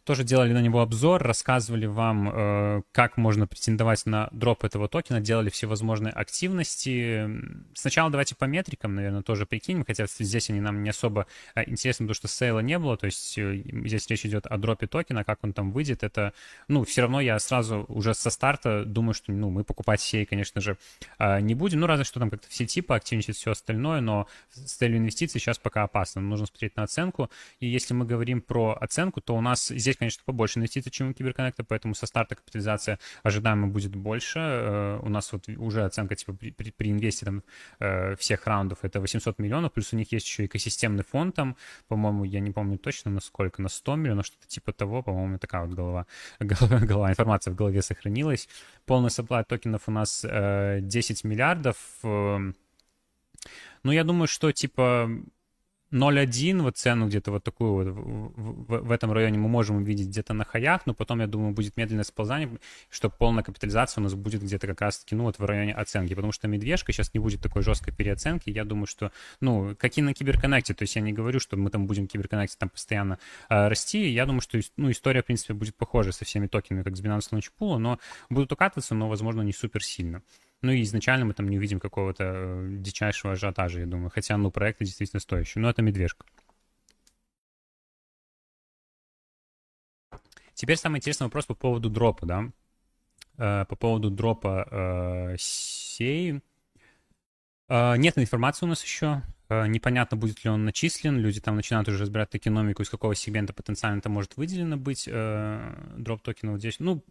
тоже делали на него обзор, рассказывали вам, э, как можно претендовать на дроп этого токена, делали всевозможные активности. Сначала давайте по метрикам, наверное, тоже прикинем, хотя здесь они нам не особо э, интересны, потому что сейла не было, то есть э, здесь речь идет о дропе токена, как он там выйдет, это, ну, все равно я сразу уже со старта думаю, что, ну, мы покупать сей, конечно же, не будем, ну, разве что там как-то все типы активничать все остальное, но с целью инвестиций сейчас пока опасно, нужно смотреть на оценку, и если мы говорим про оценку, то у нас здесь здесь, конечно, побольше инвестиций, чем у Киберконнекта, поэтому со старта капитализация ожидаемо будет больше. Э, у нас вот уже оценка типа при, при, инвесте там э, всех раундов это 800 миллионов, плюс у них есть еще экосистемный фонд там, по-моему, я не помню точно на сколько, на 100 миллионов, что-то типа того, по-моему, такая вот голова, *laughs* голова, голова, информация в голове сохранилась. Полный supply токенов у нас 10 э, миллиардов. Ну, я думаю, что, типа, 0.1, вот цену где-то вот такую вот в, в, в этом районе мы можем увидеть где-то на хаях, но потом, я думаю, будет медленное сползание, что полная капитализация у нас будет где-то как раз-таки, ну, вот в районе оценки, потому что медвежка сейчас не будет такой жесткой переоценки, я думаю, что, ну, как и на киберконнекте, то есть я не говорю, что мы там будем киберконнекте там постоянно э, расти, я думаю, что, ну, история, в принципе, будет похожа со всеми токенами, как с Binance Launch Pool, но будут укатываться, но, возможно, не супер сильно. Ну и изначально мы там не увидим какого-то э, дичайшего ажиотажа, я думаю. Хотя, ну, проекты действительно стоящие. Но это медвежка. Теперь самый интересный вопрос по поводу дропа, да. Э, по поводу дропа э, сей. Нет информации у нас еще. Непонятно, будет ли он начислен. Люди там начинают уже разбирать экономику, из какого сегмента потенциально это может выделено быть дроп токенов здесь. Ну,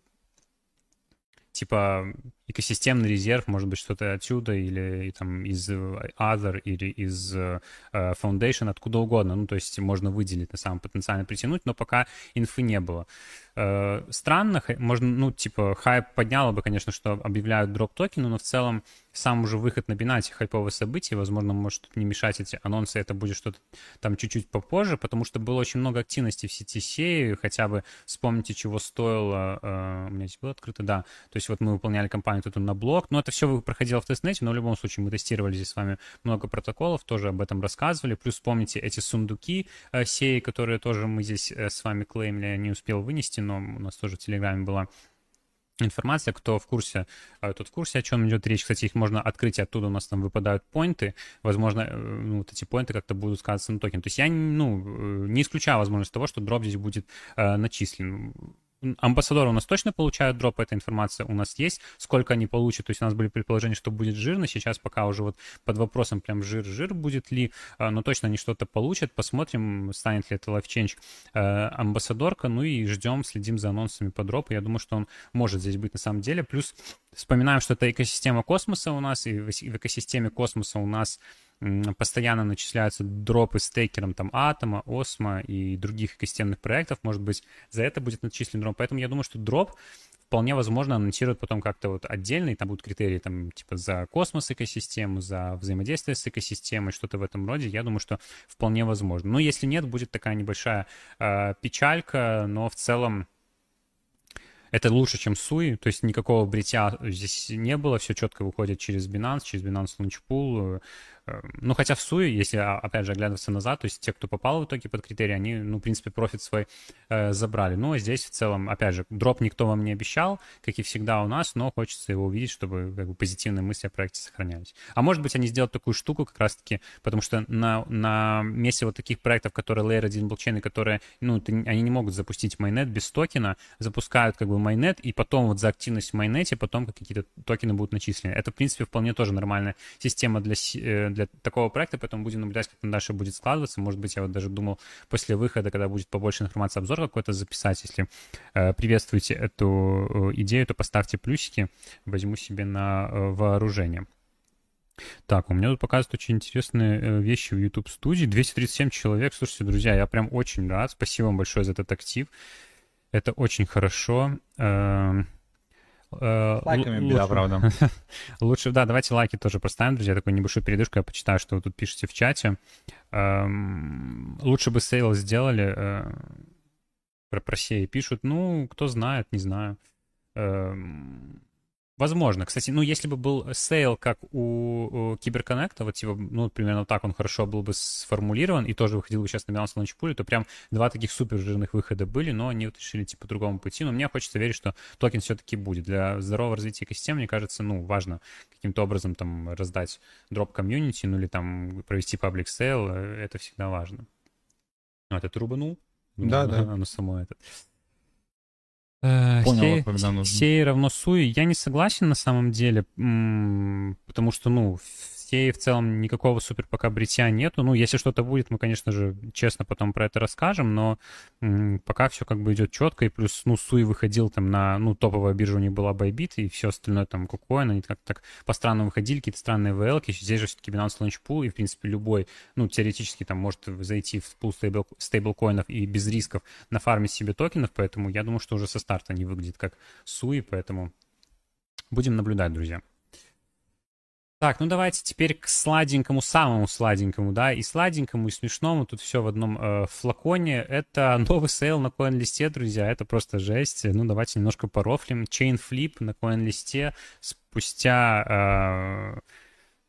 типа экосистемный резерв, может быть, что-то отсюда, или там из Other, или из uh, Foundation, откуда угодно. Ну, то есть можно выделить, на самом потенциально притянуть, но пока инфы не было. Uh, странно, можно, ну, типа, хайп подняло бы, конечно, что объявляют дроп токены, но в целом сам уже выход на Binance хайповое событие, возможно, может не мешать эти анонсы, это будет что-то там чуть-чуть попозже, потому что было очень много активности в сети сеи, хотя бы вспомните, чего стоило, uh, у меня здесь было открыто, да, то есть вот мы выполняли кампанию тут на блок, но это все проходило в тестнете, но в любом случае мы тестировали здесь с вами много протоколов, тоже об этом рассказывали, плюс вспомните эти сундуки uh, сеи, которые тоже мы здесь uh, с вами клеймили, я не успел вынести, но у нас тоже в Телеграме была информация, кто в курсе, а, тот в курсе, о чем идет речь. Кстати, их можно открыть, оттуда у нас там выпадают поинты. Возможно, э, ну, вот эти поинты как-то будут сказаться на токен. То есть я ну, э, не исключаю возможность того, что дроп здесь будет э, начислен амбассадоры у нас точно получают дроп, эта информация у нас есть. Сколько они получат, то есть у нас были предположения, что будет жирно, сейчас пока уже вот под вопросом прям жир-жир будет ли, а, но точно они что-то получат, посмотрим, станет ли это LifeChange э, амбассадорка, ну и ждем, следим за анонсами по дропу, я думаю, что он может здесь быть на самом деле, плюс вспоминаем, что это экосистема космоса у нас, и в экосистеме космоса у нас постоянно начисляются дропы стейкером там Атома, Осмо и других экосистемных проектов. Может быть, за это будет начислен дроп. Поэтому я думаю, что дроп вполне возможно анонсируют потом как-то вот отдельно, и там будут критерии там типа за космос экосистему, за взаимодействие с экосистемой, что-то в этом роде. Я думаю, что вполне возможно. Но если нет, будет такая небольшая э, печалька, но в целом это лучше, чем Суи, то есть никакого бритья здесь не было, все четко выходит через Binance, через Binance Launch Pool, ну, хотя в Суе, если, а, опять же, оглядываться назад, то есть те, кто попал в итоге под критерии, они, ну, в принципе, профит свой э, забрали. Ну, а здесь в целом, опять же, дроп никто вам не обещал, как и всегда у нас, но хочется его увидеть, чтобы как бы, позитивные мысли о проекте сохранялись. А может быть, они сделают такую штуку как раз-таки, потому что на, на месте вот таких проектов, которые Layer 1 блокчейны, которые, ну, ты, они не могут запустить майнет без токена, запускают как бы майнет, и потом вот за активность в майнете потом какие-то токены будут начислены. Это, в принципе, вполне тоже нормальная система для, э, для такого проекта, поэтому будем наблюдать, как он дальше будет складываться. Может быть, я вот даже думал после выхода, когда будет побольше информации, обзор какой-то записать. Если э, приветствуете эту э, идею, то поставьте плюсики, возьму себе на э, вооружение. Так, у меня тут показывают очень интересные э, вещи в YouTube студии. 237 человек. Слушайте, друзья, я прям очень рад. Спасибо вам большое за этот актив. Это очень хорошо. Э, Лайками лучше, беда, правда. *laughs* лучше, да, давайте лайки тоже поставим, друзья, такую небольшую передышку, я почитаю, что вы тут пишете в чате. Эм, лучше бы сейл сделали, э, про, про Sei пишут, ну, кто знает, не знаю. Эм, Возможно. Кстати, ну, если бы был сейл, как у, CyberConnect а, вот, типа, ну, примерно так он хорошо был бы сформулирован и тоже выходил бы сейчас на Launchpool, то прям два таких супер жирных выхода были, но они вот решили, типа, другому пути. Но мне хочется верить, что токен все-таки будет. Для здорового развития экосистемы, мне кажется, ну, важно каким-то образом там раздать дроп комьюнити, ну, или там провести public sale, э, это всегда важно. Ну, это ты рубанул? Да, да. *laughs* Оно само этот. Э, Понял, Sei, когда нужно. Sei равно Sui. Я не согласен на самом деле, потому что, ну, Sei в целом никакого супер пока бритья нету. Ну, если что-то будет, мы, конечно же, честно потом про это расскажем, но пока все как бы идет четко, и плюс, ну, Sui выходил там на, ну, топовая биржа у них была Bybit, и все остальное там KuCoin, они как-то так по странным выходили, какие-то странные vl -ки. Здесь же все-таки Binance Launch Pool, и, в принципе, любой, ну, теоретически там может зайти в пул стейбл, стейблкоинов и без рисков нафармить себе токенов, поэтому я думаю, что уже со старта не выглядит как Sui, поэтому будем наблюдать, друзья. Так, ну давайте теперь к сладенькому, самому сладенькому, да, и сладенькому, и смешному, тут все в одном э, флаконе. Это *laughs* новый sale на CoinList, друзья, это просто жесть. Ну давайте немножко порофлим. Chain Flip на CoinList спустя... Э,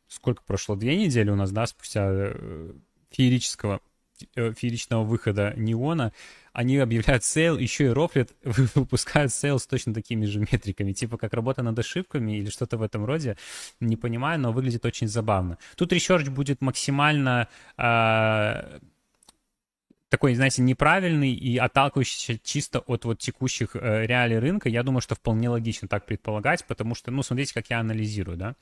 сколько прошло? Две недели у нас, да, спустя э, феерического, э, фееричного выхода Неона они объявляют sale, еще и рофлят, *laughs* выпускают sale с точно такими же метриками, типа как работа над ошибками или что-то в этом роде. Не понимаю, но выглядит очень забавно. Тут ресерч будет максимально э, такой, знаете, неправильный и отталкивающийся чисто от вот текущих э, реалий рынка. Я думаю, что вполне логично так предполагать, потому что, ну, смотрите, как я анализирую, да.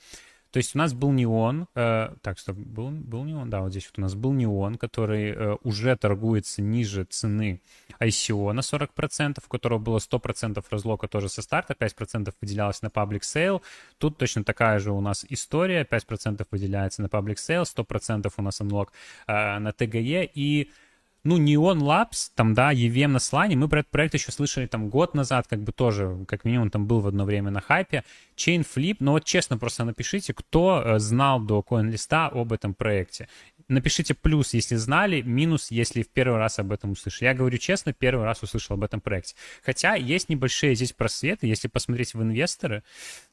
То есть у нас был неон, э, так, что был, был неон, да, вот здесь вот у нас был неон, который э, уже торгуется ниже цены ICO на 40%, у которого было 100% разлока тоже со старта, 5% выделялось на public sale. Тут точно такая же у нас история, 5% выделяется на public sale, 100% у нас unlock э, на TGE, и ну, Neon Labs, там, да, EVM на слане, мы про этот проект еще слышали там год назад, как бы тоже, как минимум, там был в одно время на хайпе. Chain Flip, но вот честно просто напишите, кто э, знал до CoinList об этом проекте. Напишите плюс, если знали, минус, если в первый раз об этом услышали. Я говорю честно, первый раз услышал об этом проекте. Хотя есть небольшие здесь просветы, если посмотреть в инвесторы,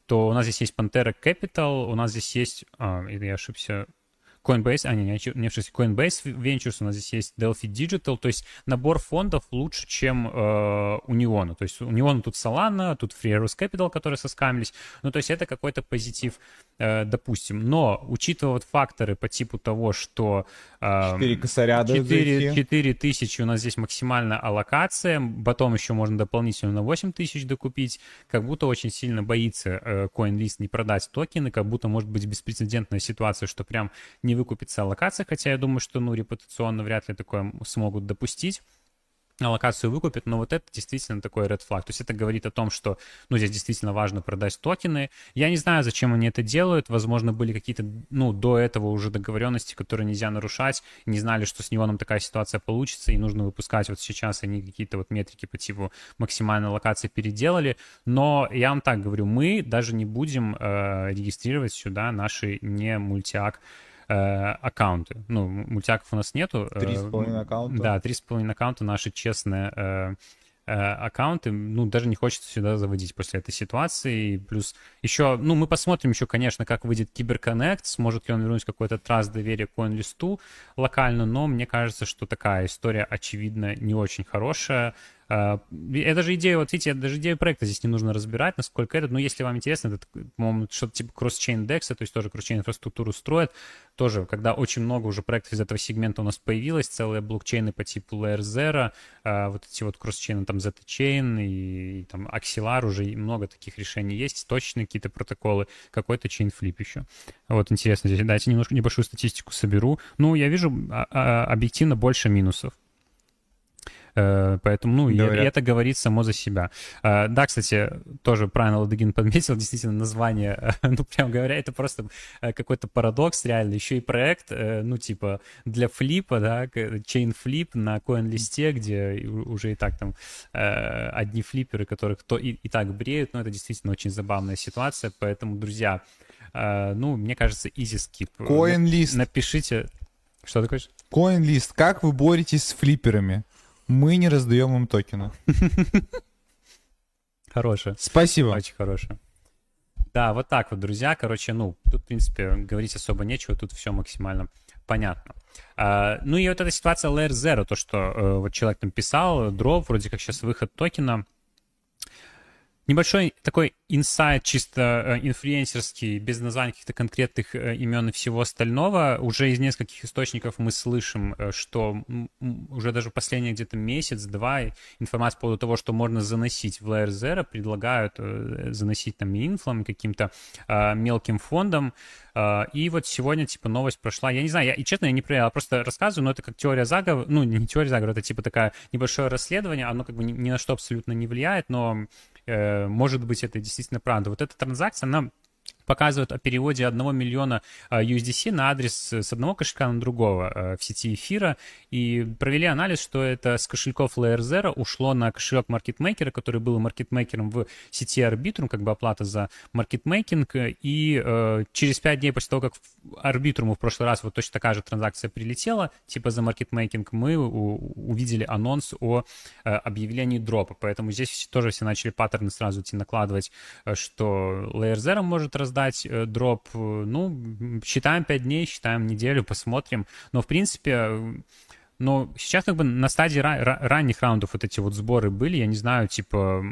то у нас здесь есть Pantera Capital, у нас здесь есть, а, я ошибся, Coinbase, а, не, не, в Coinbase Ventures, у нас здесь есть Delphi Digital, то есть набор фондов лучше, чем э, у Неона. То есть у Неона тут Solana, тут Free Arrows Capital, которые соскамились. Ну, то есть это какой-то позитив, э, допустим. Но, учитывая вот факторы по типу того, что... Э, 4 косаря 4, 4 тысячи у нас здесь максимальная аллокация, потом еще можно дополнительно на 8 тысяч докупить, как будто очень сильно боится э, CoinList не продать токены, как будто может быть беспрецедентная ситуация, что прям не выкупится аллокация, хотя я думаю, что, ну, репутационно вряд ли такое смогут допустить. локацию выкупят, но вот это действительно такой red flag. То есть это говорит о том, что, ну, здесь действительно важно продать токены. Я не знаю, зачем они это делают. Возможно, были какие-то, ну, до этого уже договоренности, которые нельзя нарушать. Не знали, что с Неоном такая ситуация получится, и нужно выпускать вот сейчас они какие-то вот метрики по типу максимальной локации переделали. Но я вам так говорю, мы даже не будем э, регистрировать сюда наши не мультиак Э, аккаунты. Ну, мультиаков у нас нету. Э, три с половиной аккаунта. Да, три с половиной аккаунта наши честные э, аккаунты, ну, даже не хочется сюда заводить после этой ситуации. Плюс еще, ну, мы посмотрим еще, конечно, как выйдет Киберконнект, сможет ли он вернуть какой-то траст доверия CoinList локально, но мне кажется, что такая история, очевидно, не очень хорошая. А, это же идея, вот видите, даже идею проекта здесь не нужно разбирать, насколько это, но если вам интересно, это, по-моему, что-то типа кросс-чейн DEX, то есть тоже кросс-чейн инфраструктуру строят, тоже, когда очень много уже проектов из этого сегмента у нас появилось, целые блокчейны по типу Layer Zero, а, вот эти вот кросс-чейны, там Zeta-Chain и, и там Axelar, уже много таких решений есть, точные какие-то протоколы, какой-то чейн-флип еще. Вот интересно здесь, дайте немножко небольшую статистику соберу. Ну, я вижу а, объективно больше минусов. Э, поэтому, ну, и, и это говорит само за себя. Э, да, кстати, тоже правильно Ладыгин подметил, *laughs* действительно, название, ну, прям говоря, это просто э, какой-то парадокс реально. Еще и проект, ну, типа, для флипа, да, chain flip на коин-листе, где уже и так там одни флиперы, которых кто и, и так бреют, но это действительно очень забавная ситуация, поэтому, друзья, ну, мне кажется, easy skip. Coin-лист. Напишите... Что ты хочешь? Coin-лист. Как вы боретесь с флиперами? Мы не раздаем им токены. *laughs* Хорошая. Спасибо. Очень хорошая. Да, вот так вот, друзья. Короче, ну, тут, в принципе, говорить особо нечего, тут все максимально понятно. А, ну и вот эта ситуация Layer Zero, то, что э, вот человек там писал, дров, вроде как сейчас выход токена, Небольшой такой инсайт чисто э, инфлюенсерский, без названия каких-то конкретных э, имен и всего остального. Уже из нескольких источников мы слышим, э, что уже даже последний где-то месяц-два информация по поводу того, что можно заносить в Layer Zero, предлагают заносить там инфлом, каким-то мелким фондом. И вот сегодня, типа, новость прошла. Я не знаю, я, и честно, я не проверял, просто рассказываю, но это как теория заговора, ну, не теория заговора, это типа такая небольшое расследование, оно как бы ни, ни на что абсолютно не влияет, но э, может быть, это действительно правда. Вот эта транзакция, она показывают о переводе 1 миллиона а, USDC на адрес с одного кошелька на другого а, в сети эфира, и провели анализ, что это с кошельков Layer Zero ушло на кошелек маркетмейкера, который был маркетмейкером в сети Arbitrum, как бы оплата за маркетмейкинг, и э, через 5 дней после того, как Arbitrum в прошлый раз вот точно такая же транзакция прилетела, типа за маркетмейкинг, мы увидели анонс о э, объявлении дропа, поэтому здесь тоже все начали паттерны сразу идти накладывать, э, что Layer Zero может раздать раздать э, дроп, э, ну, считаем 5 дней, считаем неделю, посмотрим. Но, в принципе, э, но сейчас как бы на стадии ранних раундов вот эти вот сборы были, я не знаю, типа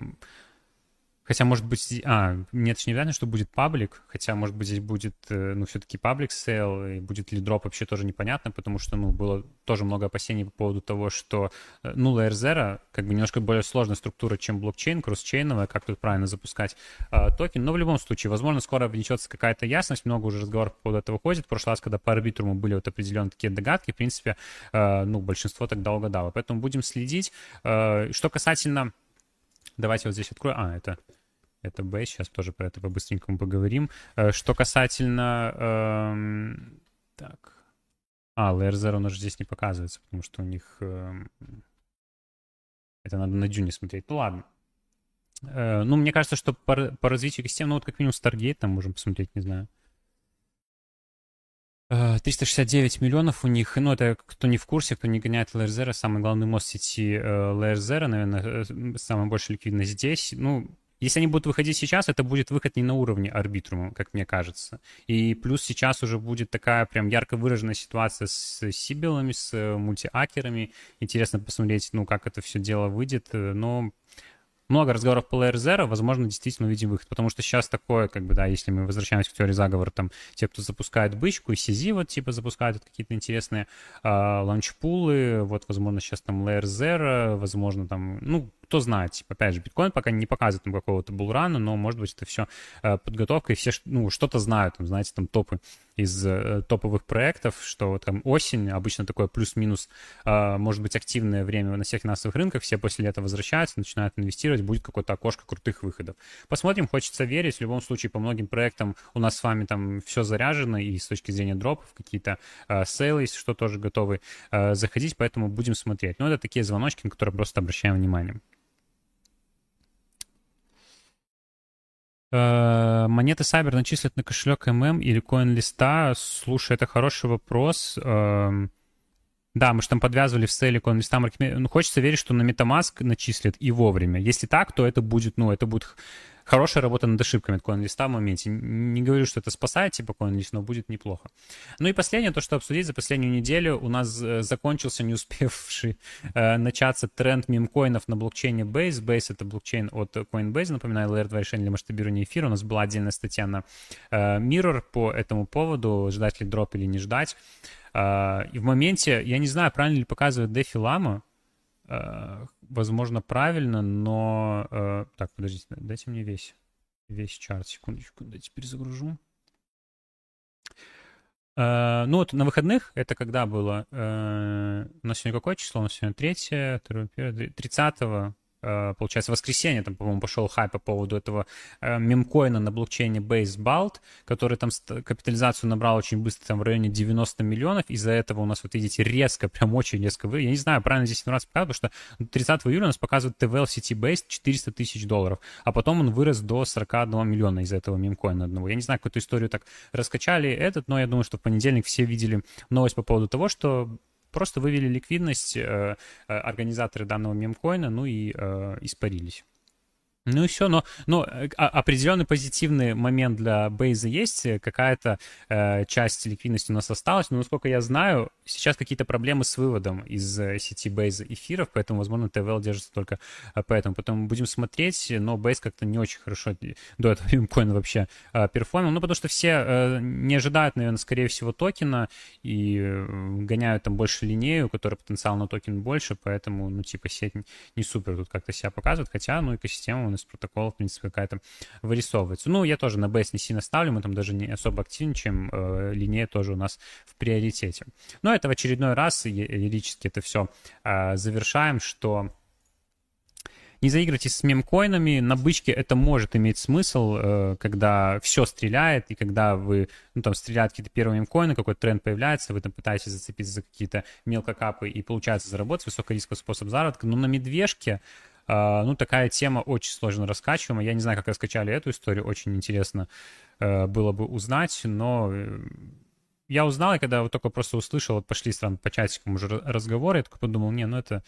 Хотя, может быть, а, нет, не верно, что будет public, хотя, может быть, здесь будет, э, ну, все-таки public sale, и будет ли дроп вообще тоже непонятно, потому что, ну, было тоже много опасений по поводу того, что, э, ну, Layer Zero, как бы немножко более сложная структура, чем блокчейн, кроссчейновая, как тут правильно запускать э, токен, но в любом случае, возможно, скоро внесется какая-то ясность, много уже разговоров по поводу этого ходит, в прошлый раз, когда по арбитруму были вот определенные такие догадки, в принципе, э, ну, большинство тогда угадало, поэтому будем следить. Э, что касательно Давайте вот здесь открою. А, это, это B. Сейчас тоже про это по-быстренькому поговорим. Э, что касательно... Эм, так. А, Layer Zero, он же здесь не показывается, потому что у них... Эм, это надо на Dune смотреть. Ну ладно. Э, ну, мне кажется, что по, по развитию систем, ну вот как минимум Stargate там можем посмотреть, не знаю. 369 э, миллионов у них, ну, это кто не в курсе, кто не гоняет Layer Zero, самый главный мост сети э, Layer Zero, наверное, самая большая ликвидность здесь. Ну, если они будут выходить сейчас, это будет выход не на уровне арбитрума, как мне кажется. И плюс сейчас уже будет такая прям ярко выраженная ситуация с сибилами, с мультиакерами. Интересно посмотреть, ну, как это все дело выйдет. Но много разговоров по Layer Zero, возможно, действительно увидим выход, потому что сейчас такое, как бы, да, если мы возвращаемся к теории заговора, там, те, кто запускает бычку, и CZ вот, типа, запускают вот какие-то интересные э, ланчпулы, вот, возможно, сейчас там Layer Zero, возможно, там, ну, кто знает, типа, опять же, биткоин пока не показывает там какого-то булрана, но, может быть, это все э, подготовка, и все, ну, что-то знают, там, знаете, там, топы из э, топовых проектов, что там осень, обычно такое плюс-минус, э, может быть, активное время на всех финансовых рынках, все после лета возвращаются, начинают инвестировать, будет какое-то окошко крутых выходов. Посмотрим, хочется верить, в любом случае, по многим проектам у нас с вами там все заряжено, и с точки зрения дропов, какие-то э, сейлы, если что, тоже готовы э, заходить, поэтому будем смотреть. Но это такие звоночки, на которые просто обращаем внимание. Э, монеты Сайбер начислят на кошелек ММ или коин листа? Слушай, это хороший вопрос. Да, мы же там подвязывали в сейле коин листа. Ну, хочется верить, что на MetaMask начислят и вовремя. Если так, то это будет, ну, это будет хорошая работа над ошибками от CoinList в моменте. Не говорю, что это спасает типа CoinList, но будет неплохо. Ну и последнее, то, что обсудить за последнюю неделю, у нас э, закончился не успевший э, начаться тренд мемкоинов на блокчейне Base. Base — это блокчейн от Coinbase, напоминаю, Layer 2 решение для масштабирования эфира. У нас была отдельная статья на э, Mirror по этому поводу, ждать ли дроп или не ждать. Э, и в моменте, я не знаю, правильно ли показывает Дефи Лама, Э, возможно, правильно, но... Э, так, подождите, дайте мне весь, весь чарт, секундочку, дайте перезагружу. Ну вот на выходных, это когда было? У нас сегодня какое число? У нас сегодня 3, 2, 1, 30 Э, получается, воскресенье, там, по-моему, пошел хай по поводу этого э, мемкоина на блокчейне BaseBalt, который там капитализацию набрал очень быстро, там, в районе 90 миллионов. Из-за этого у нас, вот видите, резко, *laughs* прям очень резко вы. Я не знаю, правильно здесь информация показывает, потому что 30 июля у нас показывает TVL City Base 400 тысяч долларов, а потом он вырос до 41 миллиона из-за этого мемкоина одного. Я не знаю, какую-то историю так раскачали этот, но я думаю, что в понедельник все видели новость по поводу того, что Просто вывели ликвидность э, э, организаторы данного мемкоина, ну и э, испарились. Ну и все, но, но э, определенный позитивный момент для Бейза есть, какая-то э, часть ликвидности у нас осталась, но насколько я знаю, сейчас какие-то проблемы с выводом из э, сети Бейза эфиров, поэтому, возможно, TVL держится только э, поэтому. Потом будем смотреть, но Бейз как-то не очень хорошо до этого *laughs* биткоина вообще э, перформил, ну потому что все э, не ожидают, наверное, скорее всего, токена и э, гоняют там больше линею, которая потенциал на токен больше, поэтому, ну, типа, сеть не супер тут как-то себя показывает, хотя, ну, экосистема нас протокола, в принципе, какая-то вырисовывается. Ну, я тоже на BS не сильно ставлю, мы там даже не особо активничаем, э, линия тоже у нас в приоритете. Но это в очередной раз, лирически это все э, завершаем, что не заигрывайте с мемкоинами. На бычке это может иметь смысл, э, когда все стреляет, и когда вы, ну, там, стреляют какие-то первые мемкоины, какой-то тренд появляется, вы там пытаетесь зацепиться за какие-то мелкокапы, и получается заработать, высокорисковый способ заработка. Но на медвежке ну, такая тема очень сложно раскачиваемая. Я не знаю, как раскачали эту историю, очень интересно э, было бы узнать, но э, я узнал, и когда вот только просто услышал, вот пошли там по чатикам уже разговоры, я только подумал, не, ну это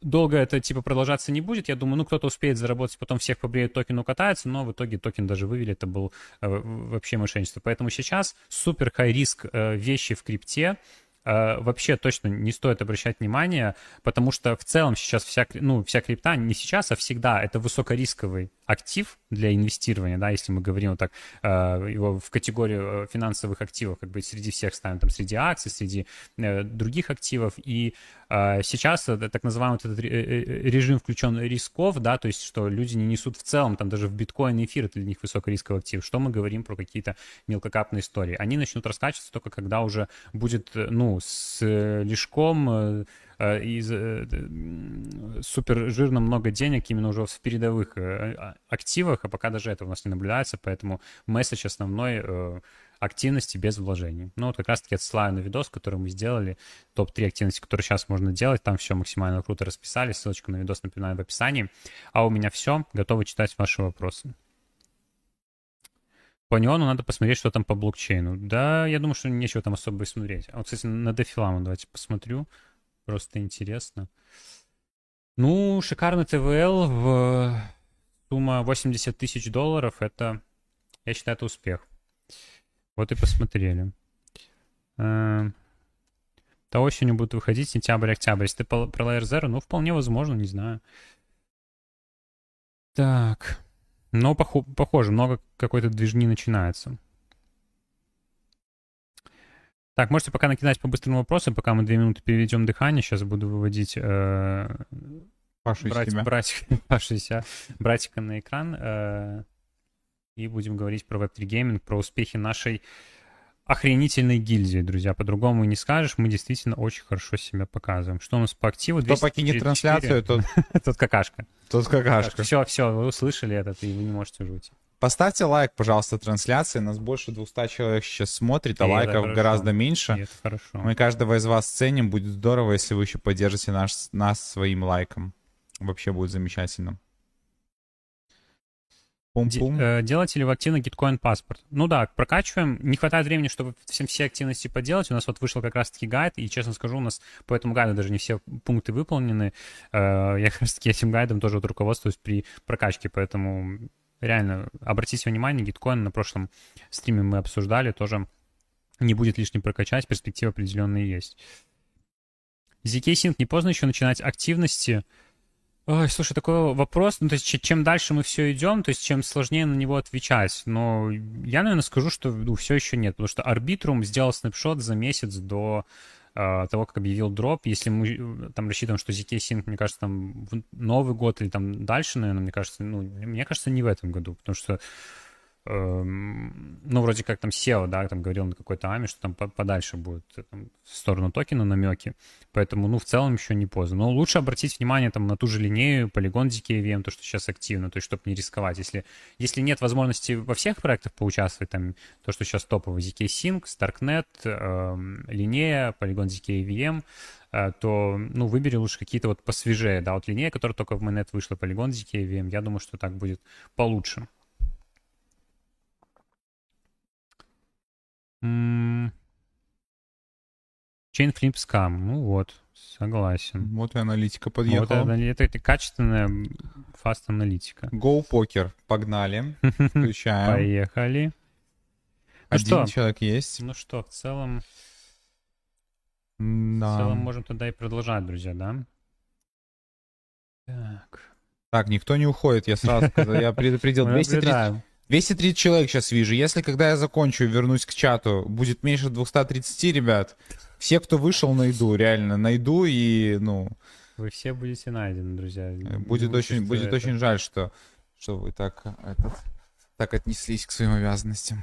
долго это типа продолжаться не будет. Я думаю, ну кто-то успеет заработать, потом всех побреют, токен укатается, но в итоге токен даже вывели, это был э, вообще мошенничество. Поэтому сейчас супер high risk э, вещи в крипте, Э, вообще точно не стоит обращать внимание, потому что в целом сейчас вся, ну, вся крипта не сейчас, а всегда. Это высокорисковый актив для инвестирования, да, если мы говорим вот так, э, его в категорию э, финансовых активов, как бы среди всех ставим, там, среди акций, среди других активов, и сейчас так называемый этот режим включен рисков, да, то есть что люди не несут в целом, там даже в биткоин эфир это для них высокорисковый актив, что мы говорим про какие-то мелкокапные истории, они начнут раскачиваться только когда уже будет, ну, с э, лишком э, э, и супер жирно много денег именно уже в передовых а, активах, а пока даже этого у нас не наблюдается, поэтому месседж основной активности без вложений. Ну, вот как раз-таки отсылаю на видос, который мы сделали, топ-3 активности, которые сейчас можно делать, там все максимально круто расписали, ссылочку на видос напоминаю в описании. А у меня все, готовы читать ваши вопросы. По неону надо посмотреть, что там по блокчейну. Да, я думаю, что нечего там особо и смотреть. А вот, кстати, на Дефиламу давайте посмотрю. Просто интересно. Ну, шикарный ТВЛ в сумма 80 тысяч долларов. Это, я считаю, это успех. Вот и посмотрели. Э, то осенью будут выходить сентябрь-октябрь. Если ты про Layer Zero, ну, вполне возможно, не знаю. Так. Но пох- похоже, много какой-то движни начинается. Так, можете пока накидать по быстрым вопросам, пока мы две минуты переведем дыхание. Сейчас буду выводить э, Пашу брать, из брать, *laughs* Пашу себя, братика на экран. Э, и будем говорить про Web3 гейминг, про успехи нашей охренительной гильдии, друзья. По-другому не скажешь. Мы действительно очень хорошо себя показываем. Что у нас по активу? Кто покинет трансляцию, тот... *laughs* Тот какашка. Тот какашка. Все, все, вы услышали это, и вы не можете уйти. Поставьте лайк, пожалуйста, трансляции. Нас больше 200 человек сейчас смотрит, а и лайков гораздо меньше. И это хорошо. Мы каждого из вас ценим. Будет здорово, если вы еще поддержите наш, нас своим лайком. Вообще будет замечательно. Пум-пум. Э, делаете ли вы активно гиткоин паспорт? Ну да, прокачиваем. Не хватает времени, чтобы всем все активности поделать. У нас вот вышел как раз-таки гайд, и, честно скажу, у нас по этому гайду даже не все пункты выполнены. Э, я как раз-таки этим гайдом тоже вот руководствуюсь при прокачке, поэтому реально обратите внимание, гиткоин на прошлом стриме мы обсуждали, тоже не будет лишним прокачать, перспективы определенные есть. ZK Sync не поздно еще начинать активности. Ой, слушай, такой вопрос, ну, то есть чем дальше мы все идем, то есть чем сложнее на него отвечать, но я, наверное, скажу, что ну, все еще нет, потому что Arbitrum сделал снапшот за месяц до э, того, как объявил дроп. Если мы там рассчитываем, что ZK Sync, мне кажется, там в Новый год или там дальше, наверное, мне кажется, ну, мне кажется, не в этом году, потому что ну, вроде как там SEO, да, там говорил на какой-то АМИ, что там подальше будет э, там, в сторону токена намеки, поэтому, ну, в целом еще не поздно. Но лучше обратить внимание там на ту же линею, полигон DKVM, то, что сейчас активно, то есть, чтобы не рисковать. Если, если нет возможности во всех проектах поучаствовать, там, то, что сейчас топовый ZK Sync, Starknet, э, линея, полигон ZKVM, э, то, ну, выбери лучше какие-то вот посвежее, да, вот линея, которая только в Mainnet вышла, полигон ZKVM, я думаю, что так будет получше. Flip Scam. Ну вот, согласен. Вот и аналитика подъехала. Вот это, это, качественная фаст аналитика. Go Poker. Погнали. *laughs* Включаем. Поехали. Ну Один что? человек есть. Ну что, в целом... Да. В целом можем тогда и продолжать, друзья, да? Так. Так, никто не уходит, я сразу сказал, я предупредил. *laughs* 230, 230 человек сейчас вижу. Если когда я закончу и вернусь к чату, будет меньше 230, ребят, все, кто вышел, найду, реально, найду и, ну... Вы все будете найдены, друзья. Будет очень, будет это... очень жаль, что, что вы так, этот, так отнеслись к своим обязанностям.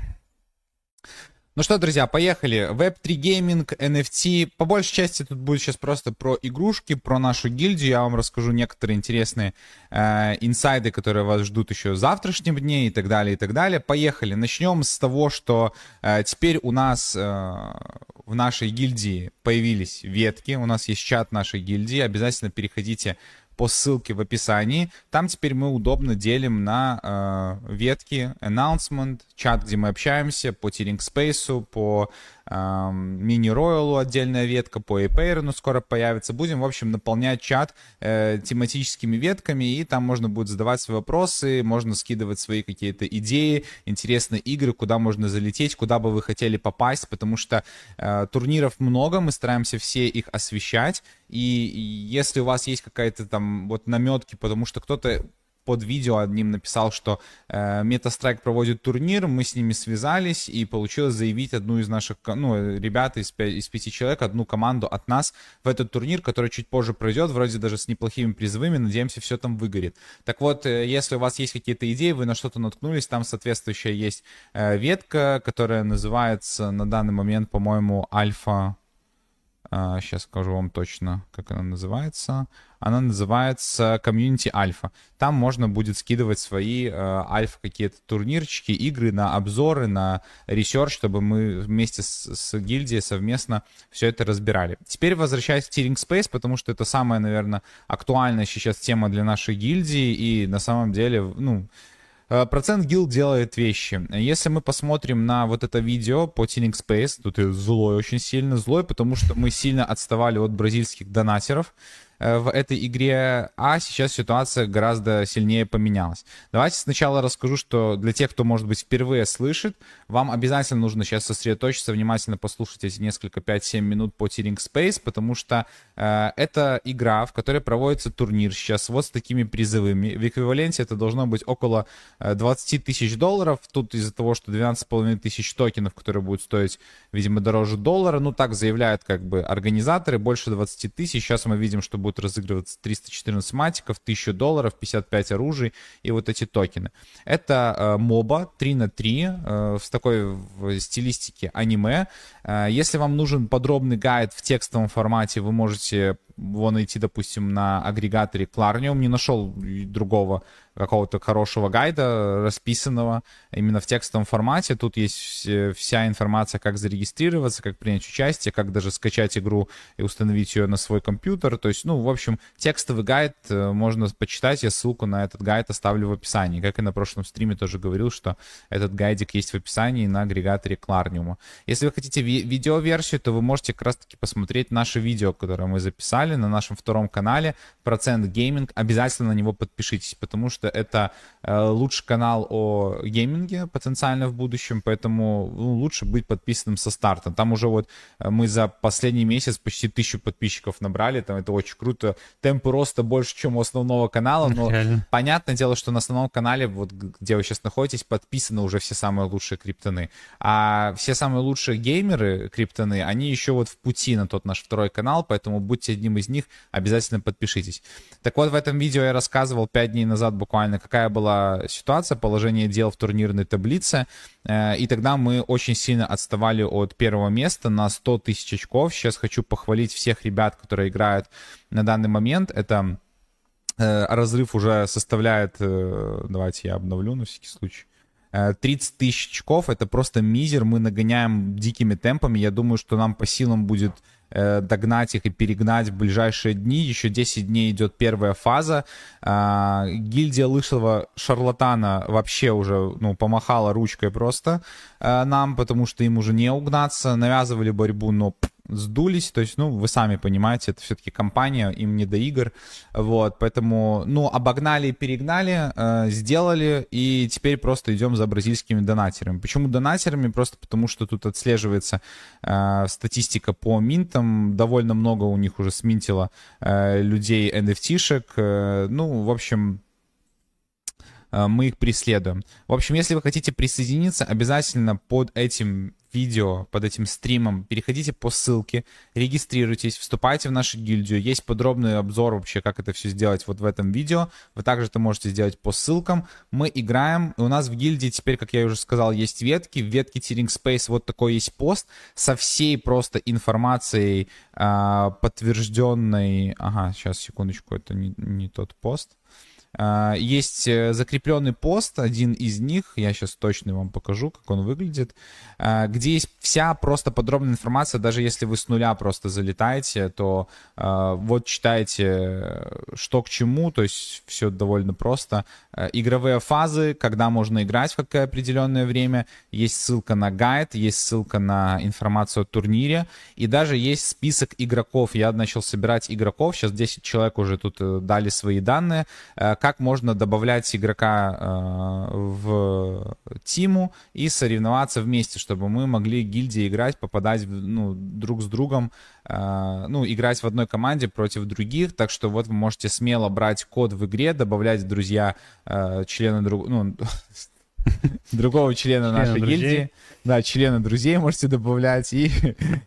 Ну что, друзья, поехали. Web3 гейминг, NFT. По большей части тут будет сейчас просто про игрушки, про нашу гильдию. Я вам расскажу некоторые интересные э, инсайды, которые вас ждут еще завтрашнем дне и так далее, и так далее. Поехали. Начнем с того, что э, теперь у нас э, в нашей гильдии появились ветки. У нас есть чат нашей гильдии. Обязательно переходите по ссылке в описании. Там теперь мы удобно делим на э, ветки announcement, чат, где мы общаемся, по Тиринг Спейсу, по мини-роялу отдельная ветка, по ну скоро появится. Будем, в общем, наполнять чат э, тематическими ветками, и там можно будет задавать свои вопросы, можно скидывать свои какие-то идеи, интересные игры, куда можно залететь, куда бы вы хотели попасть, потому что э, турниров много, мы стараемся все их освещать, и если у вас есть какая-то там вот наметки, потому что кто-то под видео одним написал, что э, MetaStrike проводит турнир, мы с ними связались, и получилось заявить одну из наших, ну, ребят из, из пяти человек, одну команду от нас в этот турнир, который чуть позже пройдет, вроде даже с неплохими призовыми, надеемся, все там выгорит. Так вот, э, если у вас есть какие-то идеи, вы на что-то наткнулись, там соответствующая есть э, ветка, которая называется на данный момент, по-моему, Альфа Сейчас а, скажу вам точно, как она называется. Она называется Community Alpha. Там можно будет скидывать свои э, альфа какие-то турнирчики, игры на обзоры, на ресерч, чтобы мы вместе с, с гильдией совместно все это разбирали. Теперь возвращаясь в Tearing Space, потому что это самая, наверное, актуальная сейчас тема для нашей гильдии, и на самом деле, ну, процент гил делает вещи. Если мы посмотрим на вот это видео по Tilling Space, тут злой очень сильно, злой, потому что мы сильно отставали от бразильских донатеров. Э, в этой игре, а сейчас ситуация гораздо сильнее поменялась. Давайте сначала расскажу, что для тех, кто, может быть, впервые слышит, вам обязательно нужно сейчас сосредоточиться, внимательно послушать эти несколько 5-7 минут по Tearing Space, потому что э, это игра, в которой проводится турнир сейчас вот с такими призовыми. В эквиваленте это должно быть около 20 э, тысяч долларов. Тут из-за того, что 12,5 тысяч токенов, которые будут стоить, видимо, дороже доллара, ну так заявляют как бы организаторы, больше 20 тысяч. Сейчас мы видим, что будет будет разыгрываться 314 матиков, 1000 долларов, 55 оружий и вот эти токены. Это э, моба 3 на 3 э, в такой стилистике аниме. Э, если вам нужен подробный гайд в текстовом формате, вы можете его найти, допустим, на агрегаторе Clarnium. Не нашел другого какого-то хорошего гайда, расписанного именно в текстовом формате. Тут есть вся информация, как зарегистрироваться, как принять участие, как даже скачать игру и установить ее на свой компьютер. То есть, ну, в общем, текстовый гайд э, можно почитать. Я ссылку на этот гайд оставлю в описании. Как и на прошлом стриме тоже говорил, что этот гайдик есть в описании на агрегаторе Clarnium. Если вы хотите ви- видеоверсию, то вы можете как раз-таки посмотреть наше видео, которое мы записали на нашем втором канале «Процент гейминг». Обязательно на него подпишитесь, потому что это э, лучший канал о гейминге потенциально в будущем, поэтому ну, лучше быть подписанным со старта. Там уже вот э, мы за последний месяц почти тысячу подписчиков набрали, там это очень круто. Темпы роста больше, чем у основного канала, но Реально. понятное дело, что на основном канале, вот где вы сейчас находитесь, подписаны уже все самые лучшие криптоны. А все самые лучшие геймеры криптоны, они еще вот в пути на тот наш второй канал, поэтому будьте одним из них, обязательно подпишитесь. Так вот, в этом видео я рассказывал 5 дней назад буквально, какая была ситуация, положение дел в турнирной таблице, э, и тогда мы очень сильно отставали от первого места на 100 тысяч очков. Сейчас хочу похвалить всех ребят, которые играют на данный момент. Это э, разрыв уже составляет, э, давайте я обновлю на всякий случай, 30 тысяч очков, это просто мизер, мы нагоняем дикими темпами, я думаю, что нам по силам будет Э, догнать их и перегнать в ближайшие дни. Еще 10 дней идет первая фаза. А, гильдия лысого шарлатана вообще уже ну, помахала ручкой просто э, нам, потому что им уже не угнаться. Навязывали борьбу, но сдулись, то есть, ну, вы сами понимаете, это все-таки компания, им не до игр, вот, поэтому, ну, обогнали перегнали, э, сделали, и теперь просто идем за бразильскими донатерами. Почему донатерами? Просто потому, что тут отслеживается э, статистика по минтам, довольно много у них уже сминтило э, людей NFT-шек, э, ну, в общем, э, мы их преследуем. В общем, если вы хотите присоединиться, обязательно под этим видео под этим стримом, переходите по ссылке, регистрируйтесь, вступайте в нашу гильдию. Есть подробный обзор вообще, как это все сделать вот в этом видео. Вы также это можете сделать по ссылкам. Мы играем, и у нас в гильдии теперь, как я уже сказал, есть ветки. В ветке Tearing Space вот такой есть пост со всей просто информацией а, подтвержденной... Ага, сейчас, секундочку, это не, не тот пост. А, есть э, закрепленный пост, один из них, я сейчас точно вам покажу, как он выглядит, а, где есть вся просто подробная информация, даже если вы с нуля просто залетаете, то а, вот читаете, что к чему, то есть все довольно просто. Игровые фазы, когда можно играть в какое определенное время, есть ссылка на гайд, есть ссылка на информацию о турнире, и даже есть список игроков. Я начал собирать игроков, сейчас 10 человек уже тут э, дали свои данные, как можно добавлять игрока э, в тиму и соревноваться вместе, чтобы мы могли гильдии играть, попадать ну, друг с другом, э, ну, играть в одной команде против других. Так что вот вы можете смело брать код в игре, добавлять друзья э, члена друг... ну, *laughs* *laughs* другого члена нашей гильдии да, члены друзей можете добавлять и,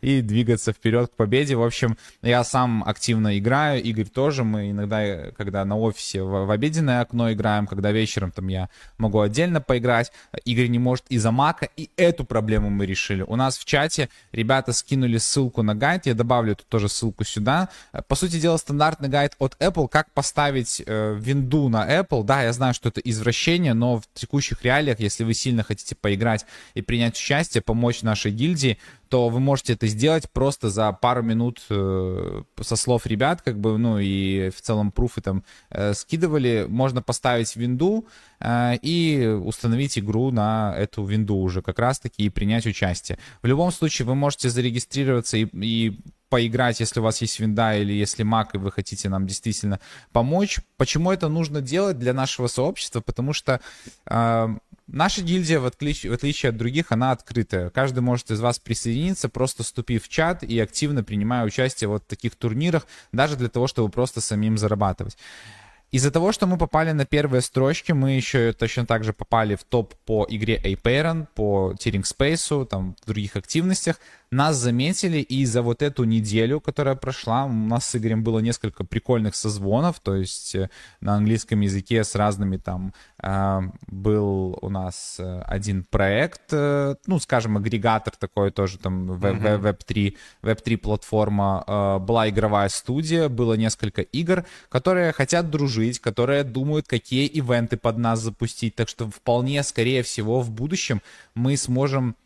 и двигаться вперед к победе. В общем, я сам активно играю, Игорь тоже. Мы иногда, когда на офисе в, в обеденное окно играем, когда вечером там я могу отдельно поиграть. Игорь не может из-за мака, и эту проблему мы решили. У нас в чате ребята скинули ссылку на гайд, я добавлю эту тоже ссылку сюда. По сути дела, стандартный гайд от Apple, как поставить э, винду на Apple. Да, я знаю, что это извращение, но в текущих реалиях, если вы сильно хотите поиграть и принять участие, помочь нашей гильдии, то вы можете это сделать просто за пару минут э, со слов ребят, как бы, ну и в целом пруфы там э, скидывали. Можно поставить винду э, и установить игру на эту винду уже как раз-таки и принять участие. В любом случае вы можете зарегистрироваться и, и поиграть, если у вас есть винда или если Mac, и вы хотите нам действительно помочь. Почему это нужно делать для нашего сообщества? Потому что э, Наша гильдия, в отличие, в отличие от других, она открытая. Каждый может из вас присоединиться, просто вступив в чат и активно принимая участие вот в таких турнирах, даже для того, чтобы просто самим зарабатывать. Из-за того, что мы попали на первые строчки, мы еще точно так же попали в топ по игре Apeiron, по Tearing Space, там, в других активностях. Нас заметили, и за вот эту неделю, которая прошла, у нас с Игорем было несколько прикольных созвонов, то есть э, на английском языке с разными там э, был у нас э, один проект, э, ну, скажем, агрегатор такой тоже, там, mm-hmm. Web3, Web3 платформа, была игровая студия, было несколько игр, которые хотят дружить, которые думают, какие ивенты под нас запустить, так что вполне, скорее всего, в будущем мы сможем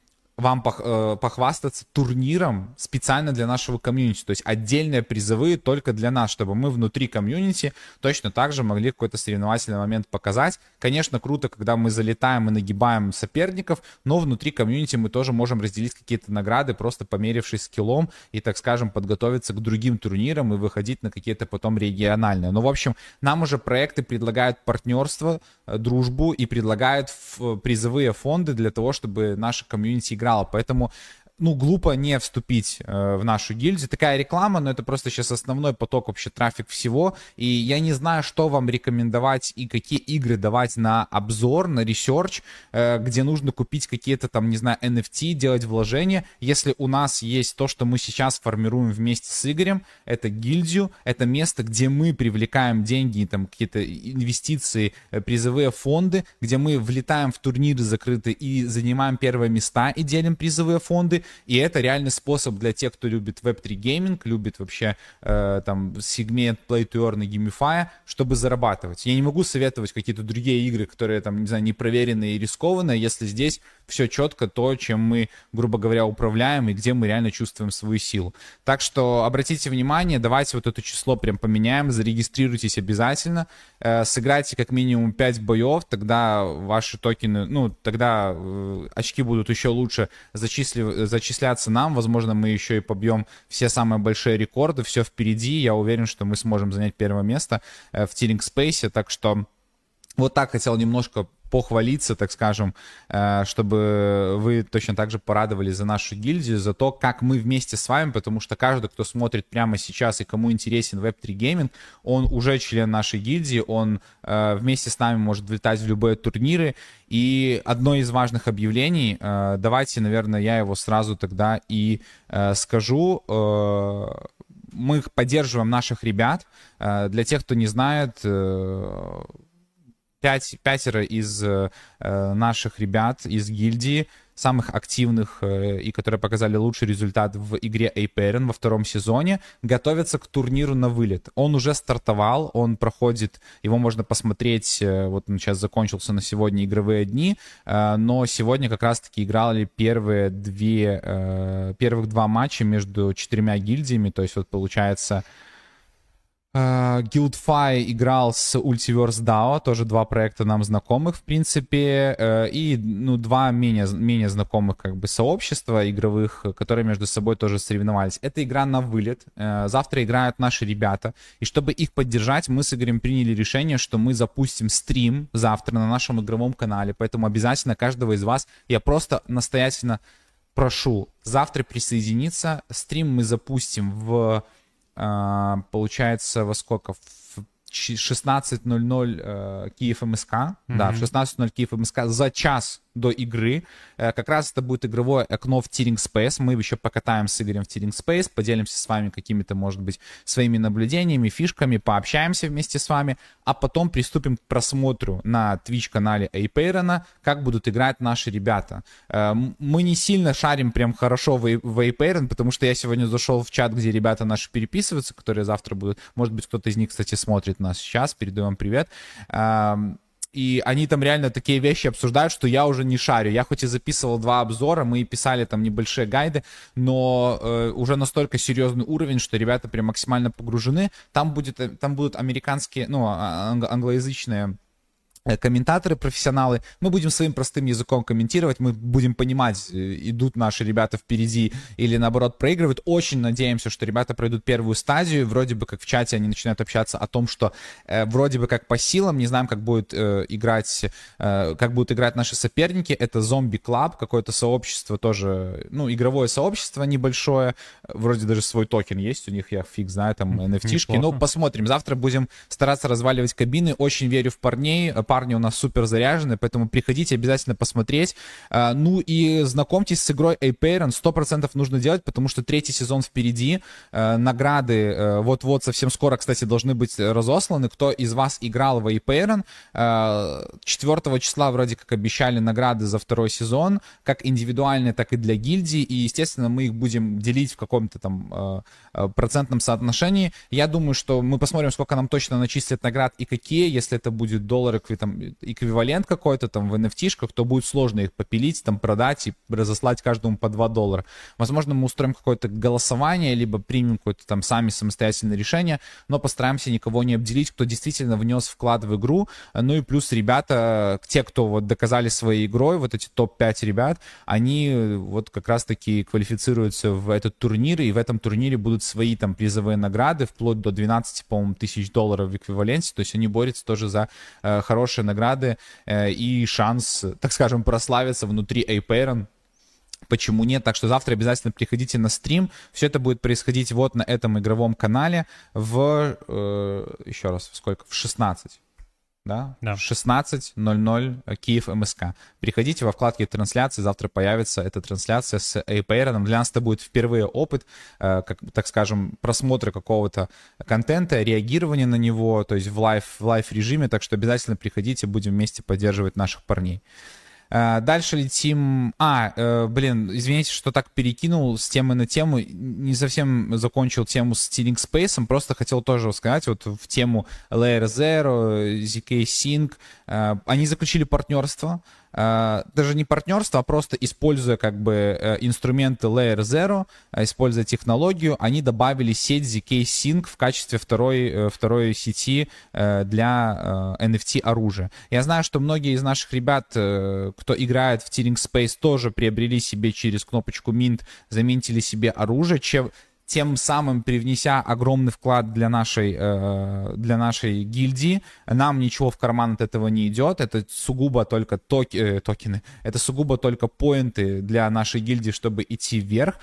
вам э, похвастаться турниром специально для нашего комьюнити. То есть отдельные призовые только для нас, чтобы мы внутри комьюнити точно так же могли какой-то соревновательный момент показать. Конечно, круто, когда мы залетаем и нагибаем соперников, но внутри комьюнити мы тоже можем разделить какие-то награды, просто померившись скиллом и, так скажем, подготовиться к другим турнирам и выходить на какие-то потом региональные. Ну, в общем, нам уже проекты предлагают партнерство, э, дружбу и предлагают призовые фонды для того, чтобы наша комьюнити играла играла. Поэтому ну, глупо не вступить э, в нашу гильдию. Такая реклама, но это просто сейчас основной поток вообще трафик всего. И я не знаю, что вам рекомендовать и какие игры давать на обзор, на ресерч, э, где нужно купить какие-то там, не знаю, NFT, делать вложения. Если у нас есть то, что мы сейчас формируем вместе с Игорем, это гильдию, это место, где мы привлекаем деньги, там какие-то инвестиции, э, призовые фонды, где мы влетаем в турниры закрытые и занимаем первые места и делим призовые фонды и это реальный способ для тех, кто любит Web3 гейминг, любит вообще э, там сегмент Play to Earn и Gamify, чтобы зарабатывать. Я не могу советовать какие-то другие игры, которые там, не знаю, непроверенные и рискованные, если здесь все четко то, чем мы, грубо говоря, управляем и где мы реально чувствуем свою силу. Так что обратите внимание, давайте вот это число прям поменяем, зарегистрируйтесь обязательно, э, сыграйте как минимум 5 боев, тогда ваши токены, ну, тогда э, очки будут еще лучше зачисли, зачисляться нам, возможно, мы еще и побьем все самые большие рекорды, все впереди, я уверен, что мы сможем занять первое место э, в Тиринг Спейсе, так что вот так хотел немножко похвалиться, так скажем, э, чтобы вы точно так же порадовали за нашу гильдию, за то, как мы вместе с вами, потому что каждый, кто смотрит прямо сейчас и кому интересен Web3 гейминг, он уже член нашей гильдии, он э, вместе с нами может влетать в любые турниры. И одно из важных объявлений, э, давайте, наверное, я его сразу тогда и скажу мы поддерживаем наших ребят. Для тех, кто не знает, пять, пятеро из э, наших ребят из гильдии, самых активных э, и которые показали лучший результат в игре Aperin во втором сезоне, готовятся к турниру на вылет. Он уже стартовал, он проходит, его можно посмотреть, э, вот он сейчас закончился на сегодня игровые дни, э, но сегодня как раз-таки играли первые две, э, первых два матча между четырьмя гильдиями, то есть вот получается Uh, Guildfy играл с Ultiverse DAO, тоже два проекта нам знакомых, в принципе, uh, и, ну, два менее, менее знакомых, как бы, сообщества игровых, которые между собой тоже соревновались. Это игра на вылет, uh, завтра играют наши ребята, и чтобы их поддержать, мы с Игорем приняли решение, что мы запустим стрим завтра на нашем игровом канале, поэтому обязательно каждого из вас я просто настоятельно прошу завтра присоединиться, стрим мы запустим в получается, во сколько? В 16.00 э, Киев МСК. Mm-hmm. Да, в 16.00 Киев МСК за час до игры. Э, как раз это будет игровое окно в Tearing Space. Мы еще покатаем с Игорем в Tearing Space, поделимся с вами какими-то, может быть, своими наблюдениями, фишками, пообщаемся вместе с вами, а потом приступим к просмотру на Twitch-канале Эйпейрона, как будут играть наши ребята. Э, мы не сильно шарим прям хорошо в Эйпейрон, потому что я сегодня зашел в чат, где ребята наши переписываются, которые завтра будут. Может быть, кто-то из них, кстати, смотрит нас сейчас. Передаю вам привет эм, и они там реально такие вещи обсуждают, что я уже не шарю. Я хоть и записывал два обзора, мы писали там небольшие гайды, но э, уже настолько серьезный уровень, что ребята прям максимально погружены. Там будет, э, там будут американские, ну, а, англоязычные комментаторы, профессионалы. Мы будем своим простым языком комментировать, мы будем понимать, э, идут наши ребята впереди или наоборот проигрывают. Очень надеемся, что ребята пройдут первую стадию. Вроде бы как в чате они начинают общаться о том, что э, вроде бы как по силам, не знаем, как будет э, играть, э, как будут играть наши соперники. Это зомби клаб, какое-то сообщество тоже, ну, игровое сообщество небольшое. Вроде даже свой токен есть у них, я фиг знаю, там NFT-шки. Ну, посмотрим. Завтра будем стараться разваливать кабины. Очень верю в парней парни у нас супер заряжены, поэтому приходите обязательно посмотреть. А, ну и знакомьтесь с игрой A-Parent, 100% нужно делать, потому что третий сезон впереди, а, награды а, вот-вот совсем скоро, кстати, должны быть разосланы. Кто из вас играл в A-Parent, 4 числа вроде как обещали награды за второй сезон, как индивидуальные, так и для гильдии, и, естественно, мы их будем делить в каком-то там процентном соотношении. Я думаю, что мы посмотрим, сколько нам точно начислят наград и какие, если это будет доллары там эквивалент какой-то там в NFT-шках, то будет сложно их попилить, там продать и разослать каждому по 2 доллара. Возможно, мы устроим какое-то голосование, либо примем какое-то там сами самостоятельное решение, но постараемся никого не обделить, кто действительно внес вклад в игру. Ну и плюс ребята, те, кто вот доказали своей игрой, вот эти топ-5 ребят, они вот как раз-таки квалифицируются в этот турнир, и в этом турнире будут свои там призовые награды, вплоть до 12, по-моему, тысяч долларов в эквиваленте, то есть они борются тоже за э, хороший хорошие награды э, и шанс, так скажем, прославиться внутри A-Parent. Почему нет? Так что завтра обязательно приходите на стрим. Все это будет происходить вот на этом игровом канале в, э, еще раз, в сколько? В 16 да? да. 16.00 э, Киев МСК. Приходите во вкладке трансляции, завтра появится эта трансляция с APR. Для нас это будет впервые опыт, э, как, так скажем, просмотра какого-то контента, реагирования на него, то есть в live, в live режиме, так что обязательно приходите, будем вместе поддерживать наших парней. Э, дальше летим... А, э, блин, извините, что так перекинул с темы на тему. Не совсем закончил тему с Stealing Space. Просто хотел тоже сказать вот в тему Layer Zero, ZK Sync. Э, они заключили партнерство. Э, даже не партнерство, а просто используя как бы э, инструменты Layer Zero, используя технологию, они добавили сеть ZK Sync в качестве второй, второй сети для NFT оружия. Я знаю, что многие из наших ребят, кто играет в Tearing Space, тоже приобрели себе через кнопочку Mint, заменили себе оружие, чем тем самым привнеся огромный вклад для нашей, э, для нашей гильдии. Нам ничего в карман от этого не идет, это сугубо только токи, э, токены, это сугубо только поинты для нашей гильдии, чтобы идти вверх.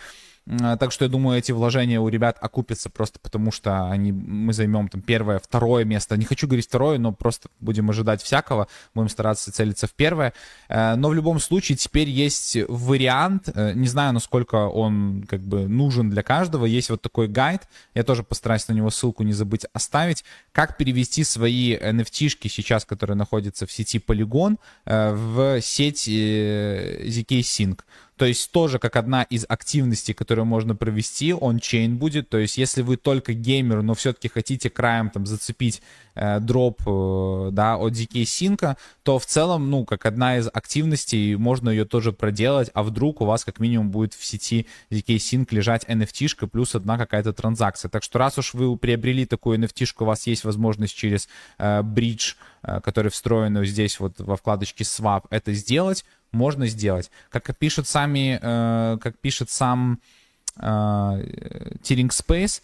А, так что я думаю, эти вложения у ребят окупятся просто потому, что они, мы займем там первое, второе место. Не хочу говорить второе, но просто будем ожидать всякого. Будем стараться целиться в первое. Э, но в любом случае теперь есть вариант. Э, не знаю, насколько он как бы нужен для каждого. Есть вот такой гайд. Я тоже постараюсь на него ссылку не забыть оставить. Как перевести свои NFT-шки сейчас, которые находятся в сети Polygon, э, в сеть ZK Sync. То есть тоже как одна из активностей, которую можно провести, он-чейн будет. То есть если вы только геймер, но все-таки хотите краем там зацепить э, дроп э, да, от DK Sync, то в целом, ну, как одна из активностей, можно ее тоже проделать, а вдруг у вас как минимум будет в сети DK Sync лежать NFT-шка плюс одна какая-то транзакция. Так что раз уж вы приобрели такую NFT-шку, у вас есть возможность через э, бридж, э, который встроен здесь вот во вкладочке Swap, это сделать можно сделать. Как пишет сами, э, как пишет сам э, Tearing Space,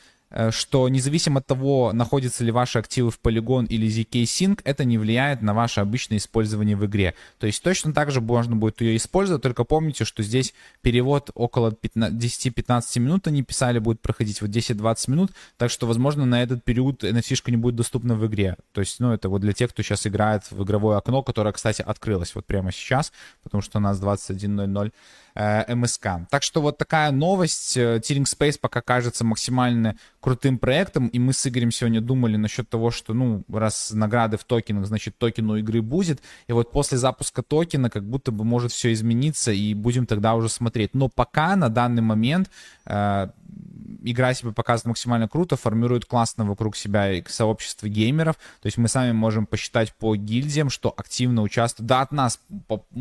что независимо от того, находятся ли ваши активы в Polygon или ZK Sync, это не влияет на ваше обычное использование в игре. То есть точно так же можно будет ее использовать, только помните, что здесь перевод около 10-15 минут они писали, будет проходить вот 10-20 минут, так что, возможно, на этот период NFT-шка не будет доступна в игре. То есть, ну, это вот для тех, кто сейчас играет в игровое окно, которое, кстати, открылось вот прямо сейчас, потому что у нас 21.00 э, МСК. Так что вот такая новость. Tearing э, Space пока кажется максимально крутым проектом, и мы с Игорем сегодня думали насчет того, что, ну, раз награды в токенах, значит, токену игры будет, и вот после запуска токена как будто бы может все измениться, и будем тогда уже смотреть. Но пока на данный момент э, игра себя показывает максимально круто, формирует классно вокруг себя сообщество геймеров. То есть мы сами можем посчитать по гильдиям, что активно участвуют. Да, от нас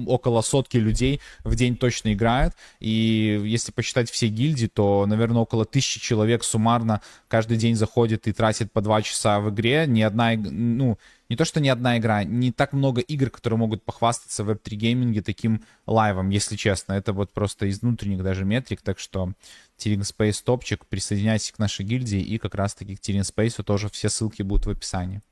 около сотки людей в день точно играют. И если посчитать все гильдии, то, наверное, около тысячи человек суммарно каждый день заходит и тратит по два часа в игре. Ни одна, ну, не то, что ни одна игра, не так много игр, которые могут похвастаться в Web3 гейминге таким лайвом, если честно. Это вот просто из внутренних даже метрик, так что Тиринг Space топчик, присоединяйтесь к нашей гильдии, и как раз-таки к Тиринг Space тоже все ссылки будут в описании.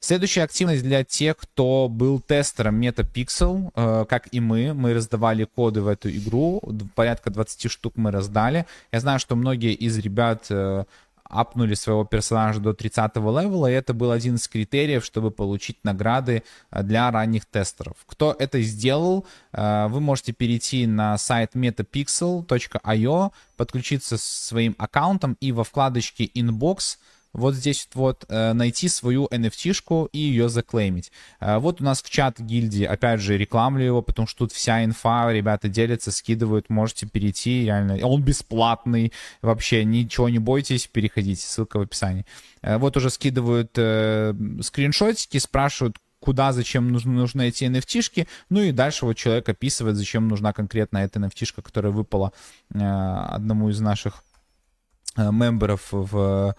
Следующая активность для тех, кто был тестером MetaPixel, э, как и мы. Мы раздавали коды в эту игру, порядка 20 штук мы раздали. Я знаю, что многие из ребят э, апнули своего персонажа до 30 левела, и это был один из критериев, чтобы получить награды э, для ранних тестеров. Кто это сделал, э, вы можете перейти на сайт metapixel.io, подключиться своим аккаунтом и во вкладочке Inbox вот здесь вот э, найти свою NFT-шку и ее заклеймить. Э, вот у нас в чат гильдии, опять же, рекламлю его, потому что тут вся инфа, ребята делятся, скидывают, можете перейти, реально. Он бесплатный, вообще ничего не бойтесь, переходите, ссылка в описании. Э, вот уже скидывают скриншотики, спрашивают, куда, зачем нужны, нужны эти NFT-шки, ну и дальше вот человек описывает, зачем нужна конкретно эта NFT-шка, которая выпала э, одному из наших э, мемберов в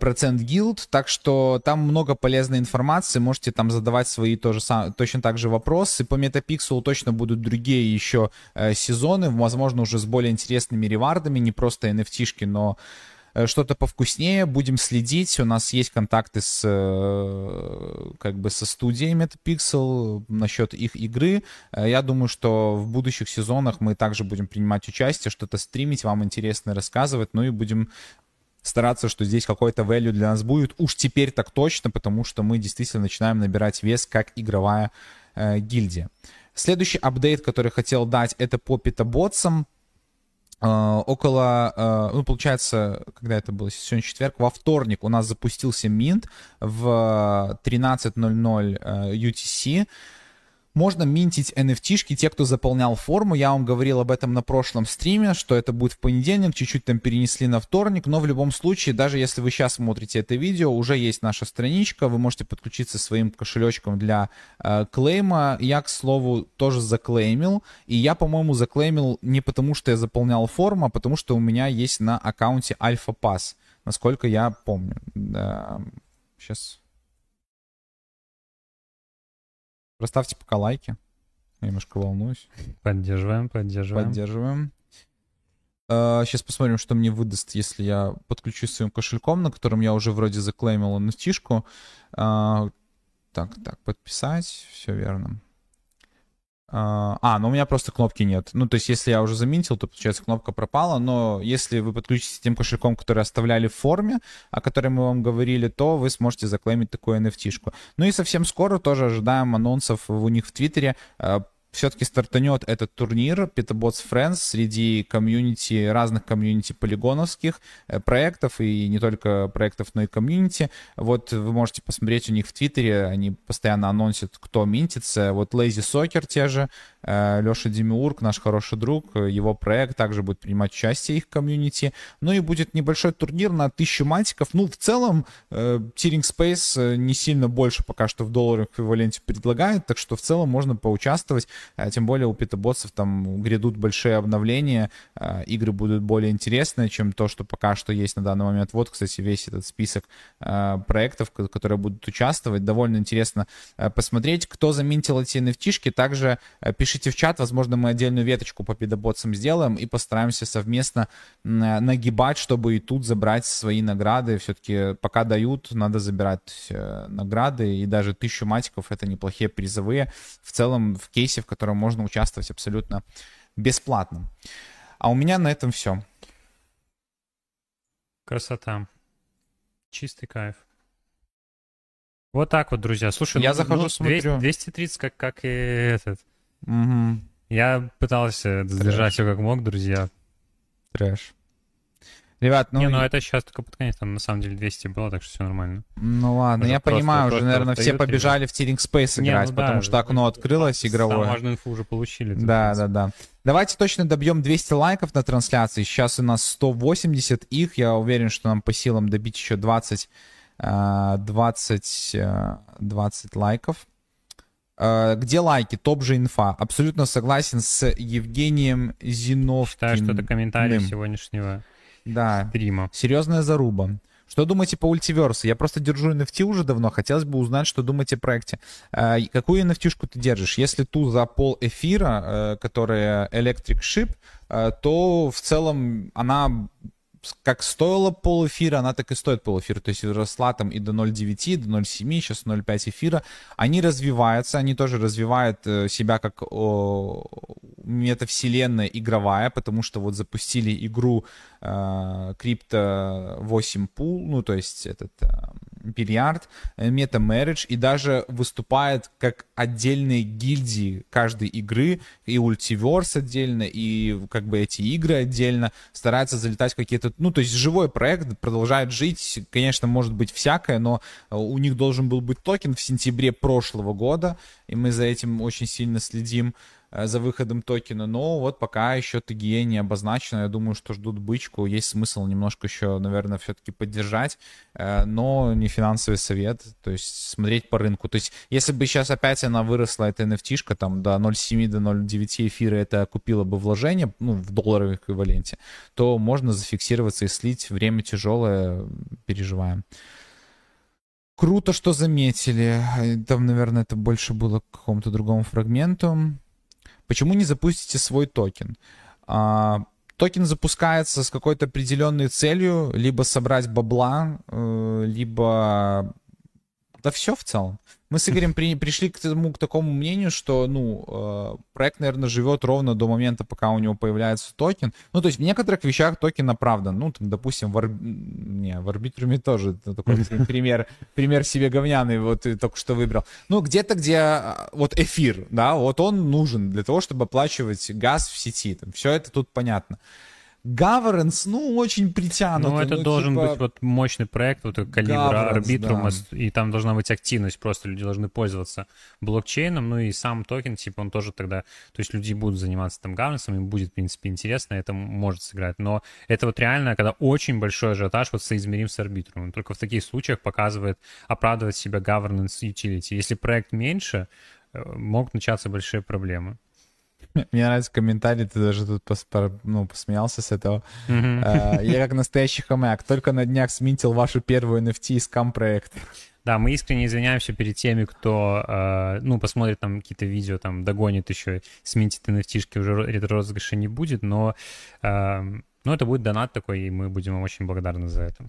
процент гилд, так что там много полезной информации, можете там задавать свои тоже сам, точно так же вопросы. По Метапикселу точно будут другие еще э, сезоны, возможно, уже с более интересными ревардами, не просто NFT-шки, но э, что-то повкуснее, будем следить. У нас есть контакты с э, как бы со студией Metapixel насчет их игры. Я думаю, что в будущих сезонах мы также будем принимать участие, что-то стримить, вам интересно рассказывать, ну и будем стараться, что здесь какой-то value для нас будет. Уж теперь так точно, потому что мы действительно начинаем набирать вес как игровая э, гильдия. Следующий апдейт, который хотел дать, это по питаботсам. Э, около, э, ну, получается, когда это было, сегодня четверг, во вторник у нас запустился Mint в 13.00 э, UTC. Можно минтить NFT-шки, те, кто заполнял форму. Я вам говорил об этом на прошлом стриме, что это будет в понедельник, чуть-чуть там перенесли на вторник, но в любом случае, даже если вы сейчас смотрите это видео, уже есть наша страничка, вы можете подключиться своим кошелечком для э, клейма. Я, к слову, тоже заклеймил, и я, по-моему, заклеймил не потому, что я заполнял форму, а потому что у меня есть на аккаунте Альфа Пас, насколько я помню. Да. Сейчас Проставьте пока лайки. Я немножко волнуюсь. Поддерживаем, поддерживаем. Поддерживаем. Сейчас а, посмотрим, что мне выдаст, если я подключусь своим кошельком, на котором я уже вроде заклеймил nft а, Так, так, подписать. Все верно. А, а, ну у меня просто кнопки нет. Ну, то есть, если я уже заминтил, то, получается, кнопка пропала. Но если вы подключитесь тем кошельком, который оставляли в форме, о которой мы вам говорили, то вы сможете заклеймить такую NFT-шку. Ну и совсем скоро тоже ожидаем анонсов у них в Твиттере а, все-таки стартанет этот турнир Petabots Friends среди комьюнити, разных комьюнити полигоновских э, проектов, и не только проектов, но и комьюнити. Вот вы можете посмотреть у них в Твиттере, они постоянно анонсят, кто минтится. Вот Lazy Soccer те же, э, Леша Демиург, наш хороший друг, его проект также будет принимать участие их комьюнити. Ну и будет небольшой турнир на тысячу матиков. Ну, в целом, э, Tearing Space не сильно больше пока что в долларовом эквиваленте предлагает, так что в целом можно поучаствовать. А тем более у питоботсов там грядут большие обновления, а, игры будут более интересные, чем то, что пока что есть на данный момент. Вот, кстати, весь этот список а, проектов, которые будут участвовать. Довольно интересно посмотреть, кто заминтил эти nft Также пишите в чат, возможно, мы отдельную веточку по пидоботсам сделаем и постараемся совместно нагибать, чтобы и тут забрать свои награды. Все-таки пока дают, надо забирать э, награды, и даже тысячу матиков — это неплохие призовые. В целом, в кейсе, в котором можно участвовать абсолютно бесплатно. А у меня на этом все. Красота. Чистый кайф. Вот так вот, друзья. Слушай, я ну, захожу, ну, смотрю. 230, как, как и этот. Угу. Я пытался сдержать все как мог, друзья. Трэш. Ребят, ну... Не, ну это сейчас только под конец, там на самом деле 200 было, так что все нормально. Ну ладно, уже я просто, понимаю, уже, наверное, все побежали в Tearing Space играть, Не, ну, потому да, что окно открылось игровое. Самую важную инфу уже получили. Да, да, да. Давайте точно добьем 200 лайков на трансляции. Сейчас у нас 180 их. Я уверен, что нам по силам добить еще 20, 20, 20 лайков. Э, где лайки? Топ же инфа. Абсолютно согласен с Евгением Зиновкиным. Считаю, что это комментарий сегодняшнего да. стрима. Серьезная заруба. Что думаете по ультиверсу? Я просто держу NFT уже давно, хотелось бы узнать, что думаете о проекте. Э, какую NFT-шку ты держишь? Если ту за пол эфира, э, которая Electric Ship, э, то в целом она как стоила пол эфира, она так и стоит пол эфира. То есть росла там и до 0.9, до 0.7, сейчас 0.5 эфира. Они развиваются, они тоже развивают э, себя как о, метавселенная игровая, потому что вот запустили игру э, Crypto 8 Pool, ну то есть этот э, бильярд, Meta Marriage, и даже выступает как отдельные гильдии каждой игры, и Ultiverse отдельно, и как бы эти игры отдельно, стараются залетать какие-то, ну, то есть живой проект продолжает жить, конечно, может быть всякое, но у них должен был быть токен в сентябре прошлого года, и мы за этим очень сильно следим. Э, за выходом токена, но вот пока еще TGE не обозначено, я думаю, что ждут бычку, есть смысл немножко еще, наверное, все-таки поддержать, э, но не финансовый совет, то есть смотреть по рынку, то есть если бы сейчас опять она выросла, эта NFT-шка там до 0,7, до 0,9 эфира, это купила бы вложение, ну, в долларовом эквиваленте, то можно зафиксироваться и слить, время тяжелое, переживаем. Круто, что заметили. Там, наверное, это больше было к какому-то другому фрагменту. Почему не запустите свой токен? А, токен запускается с какой-то определенной целью, либо собрать бабла, э, либо... Да все в целом. Мы с Игорем при, пришли к, тому, к такому мнению, что, ну, э, проект, наверное, живет ровно до момента, пока у него появляется токен. Ну, то есть в некоторых вещах токен оправдан. Ну, там, допустим, в, ор... Не, в арбитруме тоже такой *laughs* пример, пример себе говняный вот ты только что выбрал. Ну, где-то, где а, вот эфир, да, вот он нужен для того, чтобы оплачивать газ в сети. Там, все это тут понятно. Governance, ну, очень притянут. Ну, это ну, должен типа... быть вот мощный проект, вот калибра, арбитрума, да. и там должна быть активность, просто люди должны пользоваться блокчейном, ну и сам токен, типа, он тоже тогда, то есть люди будут заниматься там governance, им будет, в принципе, интересно, это может сыграть, но это вот реально, когда очень большой ажиотаж вот соизмерим с арбитрумом, только в таких случаях показывает, оправдывает себя governance utility. Если проект меньше, э, могут начаться большие проблемы. *laughs* Мне нравится комментарий, ты даже тут ну, посмеялся с этого. Mm-hmm. Я как настоящий хомяк, только на днях сминтил вашу первую NFT из кам-проекта. Да, мы искренне извиняемся перед теми, кто, э, ну, посмотрит там какие-то видео, там, догонит еще, сминтит NFT, уже ретро-розыгрыша не будет, но, э, ну, это будет донат такой, и мы будем вам очень благодарны за это.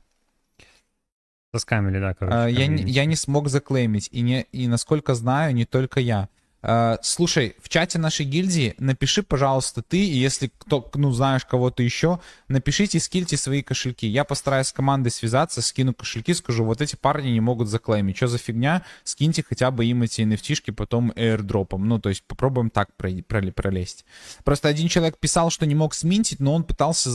Заскамили, да, короче. А, я, не, я не смог заклеймить, и, не, и насколько знаю, не только я. Uh, слушай, в чате нашей гильдии напиши, пожалуйста, ты, и если кто, ну, знаешь кого-то еще, напишите, скильте свои кошельки. Я постараюсь с командой связаться, скину кошельки, скажу, вот эти парни не могут заклеймить. Что за фигня? Скиньте хотя бы им эти nft потом airdropом. Ну, то есть попробуем так пролезть. Просто один человек писал, что не мог сминтить, но он пытался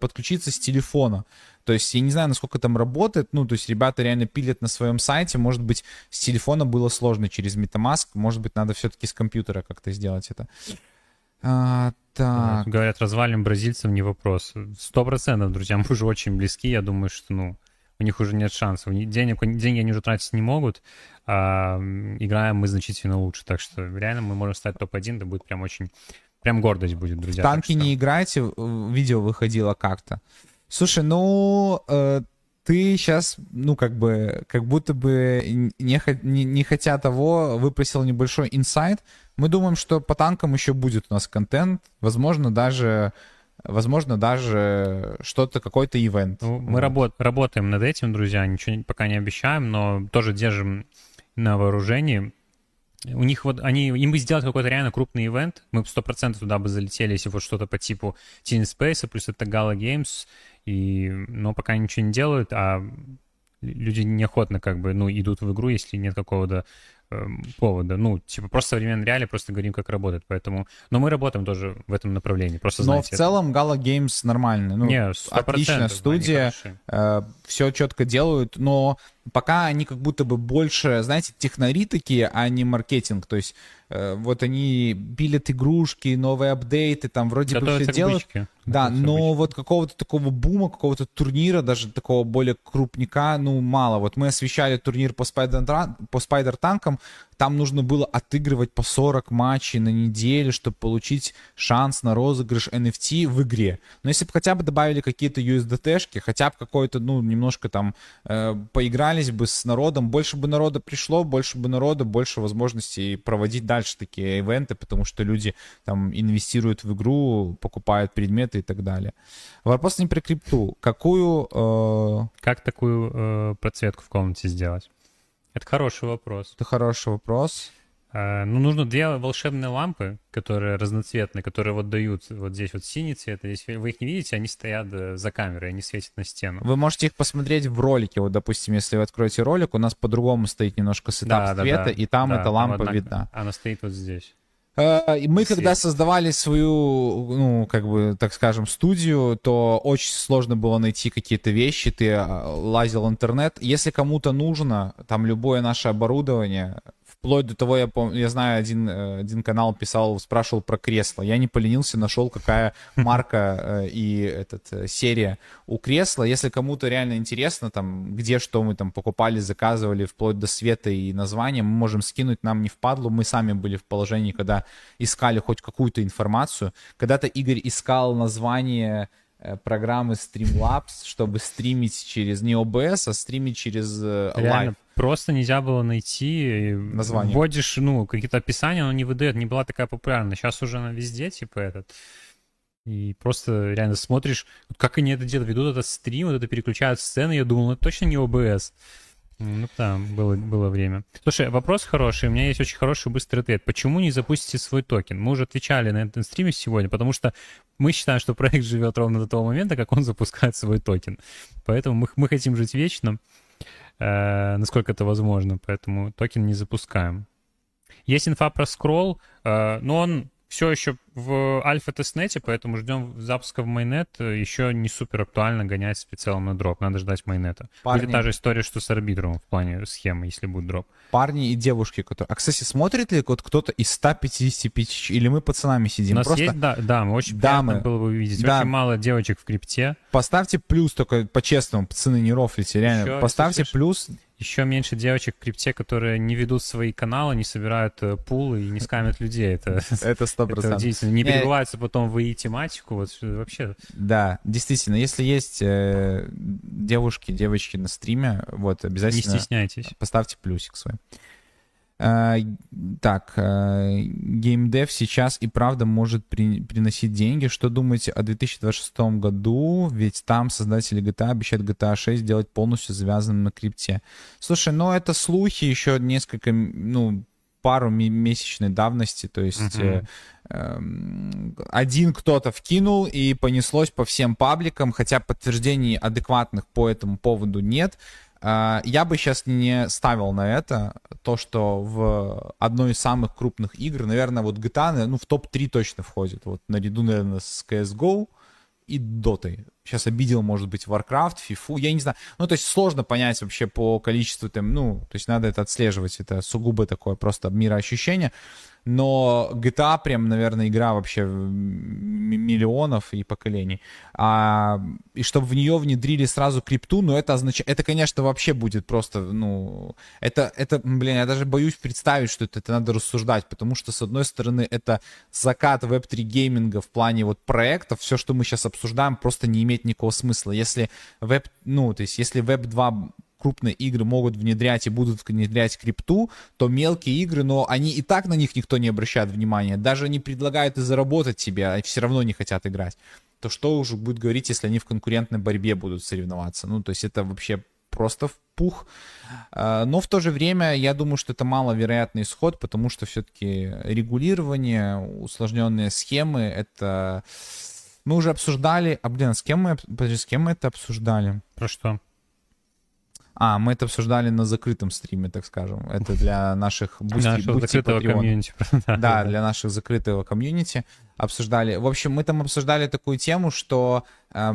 подключиться с телефона. То есть я не знаю, насколько там работает. Ну, то есть ребята реально пилят на своем сайте. Может быть, с телефона было сложно через MetaMask. Может быть, надо все-таки с компьютера как-то сделать это. А, так. Говорят, развалим бразильцев не вопрос. Сто процентов, друзья, мы уже очень близки. Я думаю, что, ну, у них уже нет шансов. Денег, деньги они уже тратить не могут, а играем мы значительно лучше. Так что реально мы можем стать топ-1, это будет прям очень... Прям гордость будет, друзья. танки что... не играете? Видео выходило как-то. Слушай, ну, э, ты сейчас, ну, как бы, как будто бы не, не, не хотя того, выпросил небольшой инсайт. Мы думаем, что по танкам еще будет у нас контент. Возможно, даже возможно, даже что-то, какой-то ивент. Ну, мы вот. работ, работаем над этим, друзья, ничего пока не обещаем, но тоже держим на вооружении. У них вот, они, им бы сделать какой-то реально крупный ивент, мы бы 100% туда бы залетели, если вот что-то по типу Teen Space, плюс это Gala Games, и, но пока ничего не делают, а люди неохотно как бы, ну, идут в игру, если нет какого-то э, повода. Ну, типа, просто современные реалии, просто говорим, как работает. Поэтому... Но мы работаем тоже в этом направлении. Просто, Но в целом это... Gala Games нормально. Ну, не, отличная студия. Э, все четко делают, но пока они как будто бы больше, знаете, технари такие, а не маркетинг. То есть вот они пилят игрушки, новые апдейты, там вроде бы все делают. Да, но бычки. вот какого-то такого бума, какого-то турнира, даже такого более крупника, ну, мало. Вот мы освещали турнир по Spider, по Spider танкам, там нужно было отыгрывать по 40 матчей на неделю, чтобы получить шанс на розыгрыш NFT в игре. Но если бы хотя бы добавили какие-то USDT-шки, хотя бы какой-то, ну, немножко там э, поигрались бы с народом, больше бы народа пришло, больше бы народа, больше возможностей проводить дальше такие ивенты, потому что люди там инвестируют в игру, покупают предметы и так далее. Вопрос не про крипту. Какую... Э... Как такую э, процветку в комнате сделать? Это хороший вопрос. Это хороший вопрос. А, ну, нужно две волшебные лампы, которые разноцветные, которые вот дают вот здесь вот синий цвет, а здесь вы их не видите, они стоят э, за камерой, они светят на стену. Вы можете их посмотреть в ролике, вот, допустим, если вы откроете ролик, у нас по-другому стоит немножко сетап да, цвета, да, да. и там да, эта лампа там одна, видна. Она стоит вот здесь. Э, мы когда создавали свою, ну, как бы, так скажем, студию, то очень сложно было найти какие-то вещи, ты э, лазил в интернет. Если кому-то нужно, там, любое наше оборудование, Вплоть до того, я помню, я знаю, один, э, один канал писал, спрашивал про кресло. Я не поленился, нашел, какая *laughs* марка э, и этот, э, серия у кресла. Если кому-то реально интересно, там, где что мы там покупали, заказывали, вплоть до цвета и названия, мы можем скинуть нам не впадлу. Мы сами были в положении, когда искали хоть какую-то информацию. Когда-то Игорь искал название программы Streamlabs, чтобы стримить через не OBS, а стримить через Live просто нельзя было найти. Название. Вводишь, ну, какие-то описания, но не выдает, не была такая популярна. Сейчас уже она везде, типа, этот. И просто реально смотришь, как они это делают, ведут этот стрим, вот это переключают сцены, я думал, ну, это точно не OBS. Ну да, было, было время. Слушай, вопрос хороший, у меня есть очень хороший быстрый ответ. Почему не запустите свой токен? Мы уже отвечали на этом стриме сегодня, потому что мы считаем, что проект живет ровно до того момента, как он запускает свой токен. Поэтому мы, мы хотим жить вечно. Э, насколько это возможно, поэтому токен не запускаем. Есть инфа про скролл, э, но он все еще в альфа-тестнете, поэтому ждем запуска в майнет. Еще не супер актуально гонять в целом на дроп. Надо ждать майнета. Парни... Будет та же история, что с арбитром в плане схемы, если будет дроп. Парни и девушки, которые... А, кстати, смотрит ли вот кто-то из 155 или мы пацанами сидим? У нас Просто... есть да, дамы, очень дамы. приятно было бы увидеть. Да. Очень мало девочек в крипте. Поставьте плюс только по-честному, пацаны, не рофлите, реально. Еще, Поставьте плюс еще меньше девочек в крипте, которые не ведут свои каналы, не собирают э, пулы и не скамят людей. Это *laughs* это сто процентов. Не перебываются потом в и тематику, вот вообще. Да, действительно, если есть э, девушки, девочки на стриме, вот обязательно. Не стесняйтесь. Поставьте плюсик свой. Э, так, э, геймдев сейчас и правда может при, приносить деньги. Что думаете о 2026 году? Ведь там создатели GTA обещают GTA 6 сделать полностью завязанным на крипте. Слушай, ну это слухи еще несколько, ну, пару месячной давности, то есть uh-huh. э, э, один кто-то вкинул и понеслось по всем пабликам, хотя подтверждений адекватных по этому поводу нет. А, я бы сейчас не ставил на это то, что в одной из самых крупных игр, наверное, вот GTA, ну, в топ-3 точно входит. Вот наряду, наверное, с CSGO и Dota. Сейчас обидел, может быть, Warcraft, FIFA, я не знаю. Ну, то есть сложно понять вообще по количеству там, ну, то есть надо это отслеживать. Это сугубо такое просто мироощущение но GTA прям, наверное, игра вообще миллионов и поколений. А, и чтобы в нее внедрили сразу крипту, ну это означает, это, конечно, вообще будет просто, ну, это, это, блин, я даже боюсь представить, что это, это надо рассуждать, потому что, с одной стороны, это закат веб-3 гейминга в плане вот проектов, все, что мы сейчас обсуждаем, просто не имеет никакого смысла. Если веб, ну, то есть, если веб 2 крупные игры могут внедрять и будут внедрять крипту, то мелкие игры, но они и так на них никто не обращает внимания, даже не предлагают и заработать себе, а все равно не хотят играть. То что уже будет говорить, если они в конкурентной борьбе будут соревноваться? Ну, то есть это вообще просто в пух. А, но в то же время я думаю, что это маловероятный исход, потому что все-таки регулирование, усложненные схемы, это... Мы уже обсуждали... А, блин, с кем мы, подожди, с кем мы это обсуждали? Про что? А, мы это обсуждали на закрытом стриме, так скажем. Это для наших Boosty, для нашего закрытого комьюнити. *laughs* Да, для наших закрытого комьюнити обсуждали. В общем, мы там обсуждали такую тему, что э,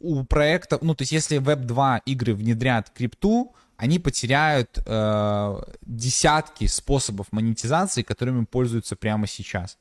у проекта, ну, то есть если Web 2 игры внедрят крипту, они потеряют э, десятки способов монетизации, которыми пользуются прямо сейчас.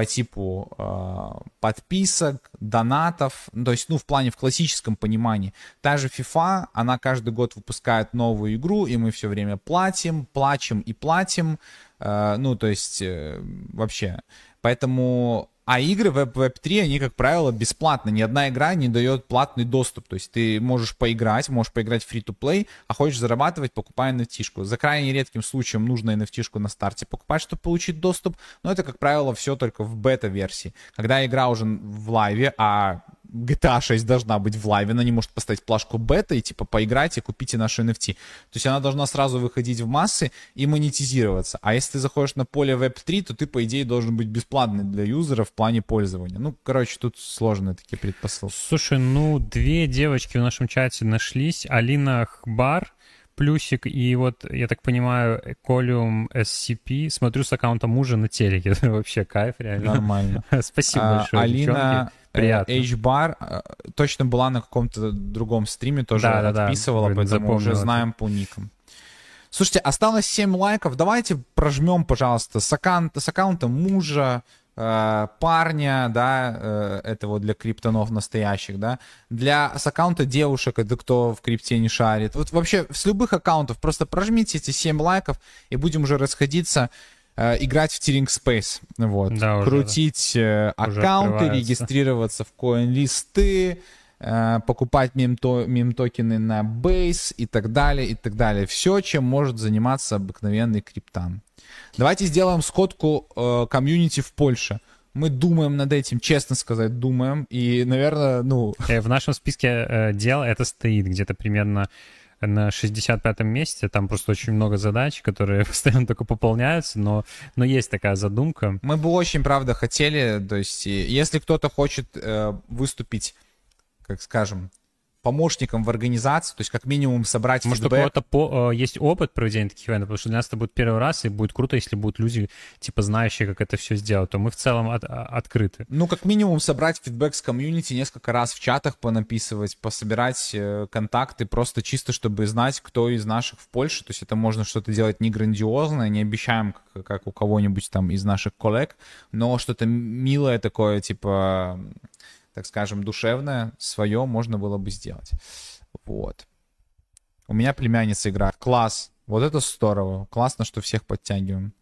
По типу э, подписок, донатов, ну, то есть, ну, в плане в классическом понимании. Та же FIFA, она каждый год выпускает новую игру, и мы все время платим, плачем и платим, э, ну, то есть, э, вообще. Поэтому а игры Web, Web 3, они, как правило, бесплатны. Ни одна игра не дает платный доступ. То есть ты можешь поиграть, можешь поиграть free-to-play, а хочешь зарабатывать, покупай NFT-шку. За крайне редким случаем нужно NFT-шку на старте покупать, чтобы получить доступ. Но это, как правило, все только в бета-версии. Когда игра уже в лайве, а GTA 6 должна быть в лайве, она не может поставить плашку бета и типа поиграйте, купите нашу NFT. То есть она должна сразу выходить в массы и монетизироваться. А если ты заходишь на поле Web3, то ты, по идее, должен быть бесплатный для юзера в плане пользования. Ну, короче, тут сложные такие предпосылки. Слушай, ну, две девочки в нашем чате нашлись. Алина Хбар плюсик, и вот, я так понимаю, Колиум SCP. Смотрю с аккаунта мужа на телеке. *laughs* Вообще кайф, реально. Нормально. *laughs* Спасибо а, большое, Алина. Приятно. H-Bar э, точно была на каком-то другом стриме, тоже да, отписывала, да, поэтому уже знаем по никам. Слушайте, осталось 7 лайков. Давайте прожмем, пожалуйста, с аккаунта, с аккаунта мужа, э, парня, да, э, этого для криптонов настоящих, да, для с аккаунта девушек, это кто в крипте не шарит. Вот вообще с любых аккаунтов просто прожмите эти 7 лайков и будем уже расходиться. Э, играть в Тиринг Space, вот, да, крутить э, уже, аккаунты, уже регистрироваться в коин-листы, покупать мем-токены на Base и так далее, и так далее. Все, чем может заниматься обыкновенный криптан. Давайте сделаем сходку комьюнити в Польше. Мы думаем над этим, честно сказать, думаем. И, наверное, ну... В нашем списке дел это стоит где-то примерно на 65-м месте. Там просто очень много задач, которые *laughs* постоянно только пополняются, но, но есть такая задумка. Мы бы очень, правда, хотели, то есть, если кто-то хочет э, выступить, как скажем, помощником в организации, то есть как минимум собрать Может, фидбэк. у кого-то по, э, есть опыт проведения таких ивентов, потому что для нас это будет первый раз, и будет круто, если будут люди, типа, знающие, как это все сделать, то мы в целом от, а, открыты. Ну, как минимум собрать фидбэк с комьюнити, несколько раз в чатах понаписывать, пособирать э, контакты, просто чисто, чтобы знать, кто из наших в Польше, то есть это можно что-то делать не грандиозное, не обещаем, как, как у кого-нибудь там из наших коллег, но что-то милое такое, типа так скажем, душевное свое можно было бы сделать. Вот. У меня племянница играет. Класс. Вот это здорово. Классно, что всех подтягиваем.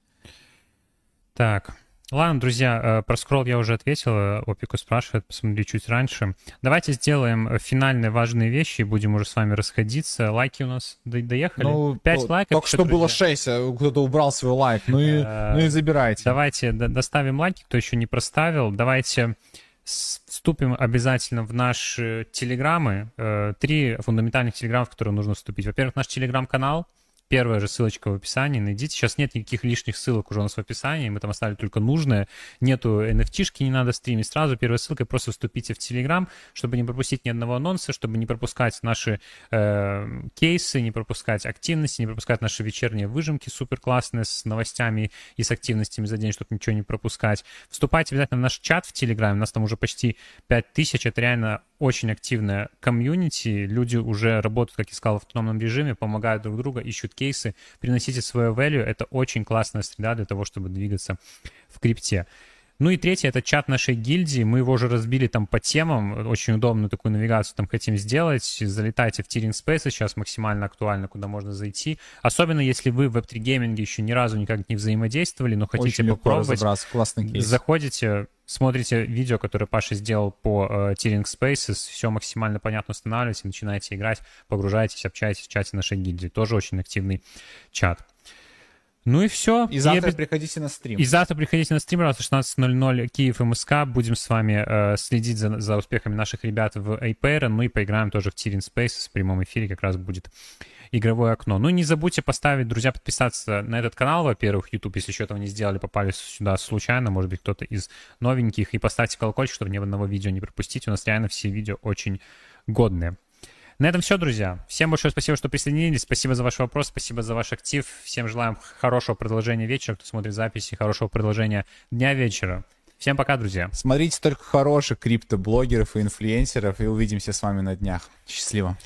Так. Ладно, друзья, э, про скролл я уже ответил. Э, Опику спрашивает, посмотри чуть раньше. Давайте сделаем финальные важные вещи и будем уже с вами расходиться. Лайки у нас доехали? Ну, 5 лайков. Только что друзья. было 6, а кто-то убрал свой лайк. Ну и, э, ну и забирайте. Давайте доставим лайки, кто еще не проставил. Давайте вступим обязательно в наши телеграммы. Э, три фундаментальных телеграмма, в которые нужно вступить. Во-первых, наш телеграм-канал — Первая же ссылочка в описании, найдите. Сейчас нет никаких лишних ссылок уже у нас в описании, мы там оставили только нужное. Нету NFT-шки, не надо стримить. Сразу первая ссылка, просто вступите в Telegram, чтобы не пропустить ни одного анонса, чтобы не пропускать наши э, кейсы, не пропускать активности, не пропускать наши вечерние выжимки супер классные с новостями и с активностями за день, чтобы ничего не пропускать. Вступайте обязательно в наш чат в Telegram, у нас там уже почти 5000, это реально очень активная комьюнити, люди уже работают, как я сказал, в автономном режиме, помогают друг другу, ищут кейсы, приносите свое value, это очень классная среда для того, чтобы двигаться в крипте. Ну и третье, это чат нашей гильдии. Мы его уже разбили там по темам. Очень удобную такую навигацию там хотим сделать. Залетайте в Тиринг Space, сейчас максимально актуально, куда можно зайти. Особенно если вы в Web3 гейминге еще ни разу никак не взаимодействовали, но хотите Очень попробовать. Классный кейс. Заходите, смотрите видео, которое Паша сделал по э, Тиринг Spaces, все максимально понятно устанавливаете, начинаете играть, погружаетесь, общаетесь в чате нашей гильдии. Тоже очень активный чат. Ну и все. И завтра и... приходите на стрим. И завтра приходите на стрим, раз 16.00 Киев МСК. Будем с вами э, следить за, за успехами наших ребят в Aper. Ну и поиграем тоже в Тирин Space в прямом эфире. Как раз будет игровое окно. Ну и не забудьте поставить, друзья, подписаться на этот канал, во-первых, YouTube, если еще этого не сделали, попали сюда случайно, может быть, кто-то из новеньких, и поставьте колокольчик, чтобы ни одного видео не пропустить. У нас реально все видео очень годные. На этом все, друзья. Всем большое спасибо, что присоединились. Спасибо за ваш вопрос, спасибо за ваш актив. Всем желаем хорошего продолжения вечера, кто смотрит записи, хорошего продолжения дня вечера. Всем пока, друзья. Смотрите только хороших криптоблогеров и инфлюенсеров, и увидимся с вами на днях. Счастливо.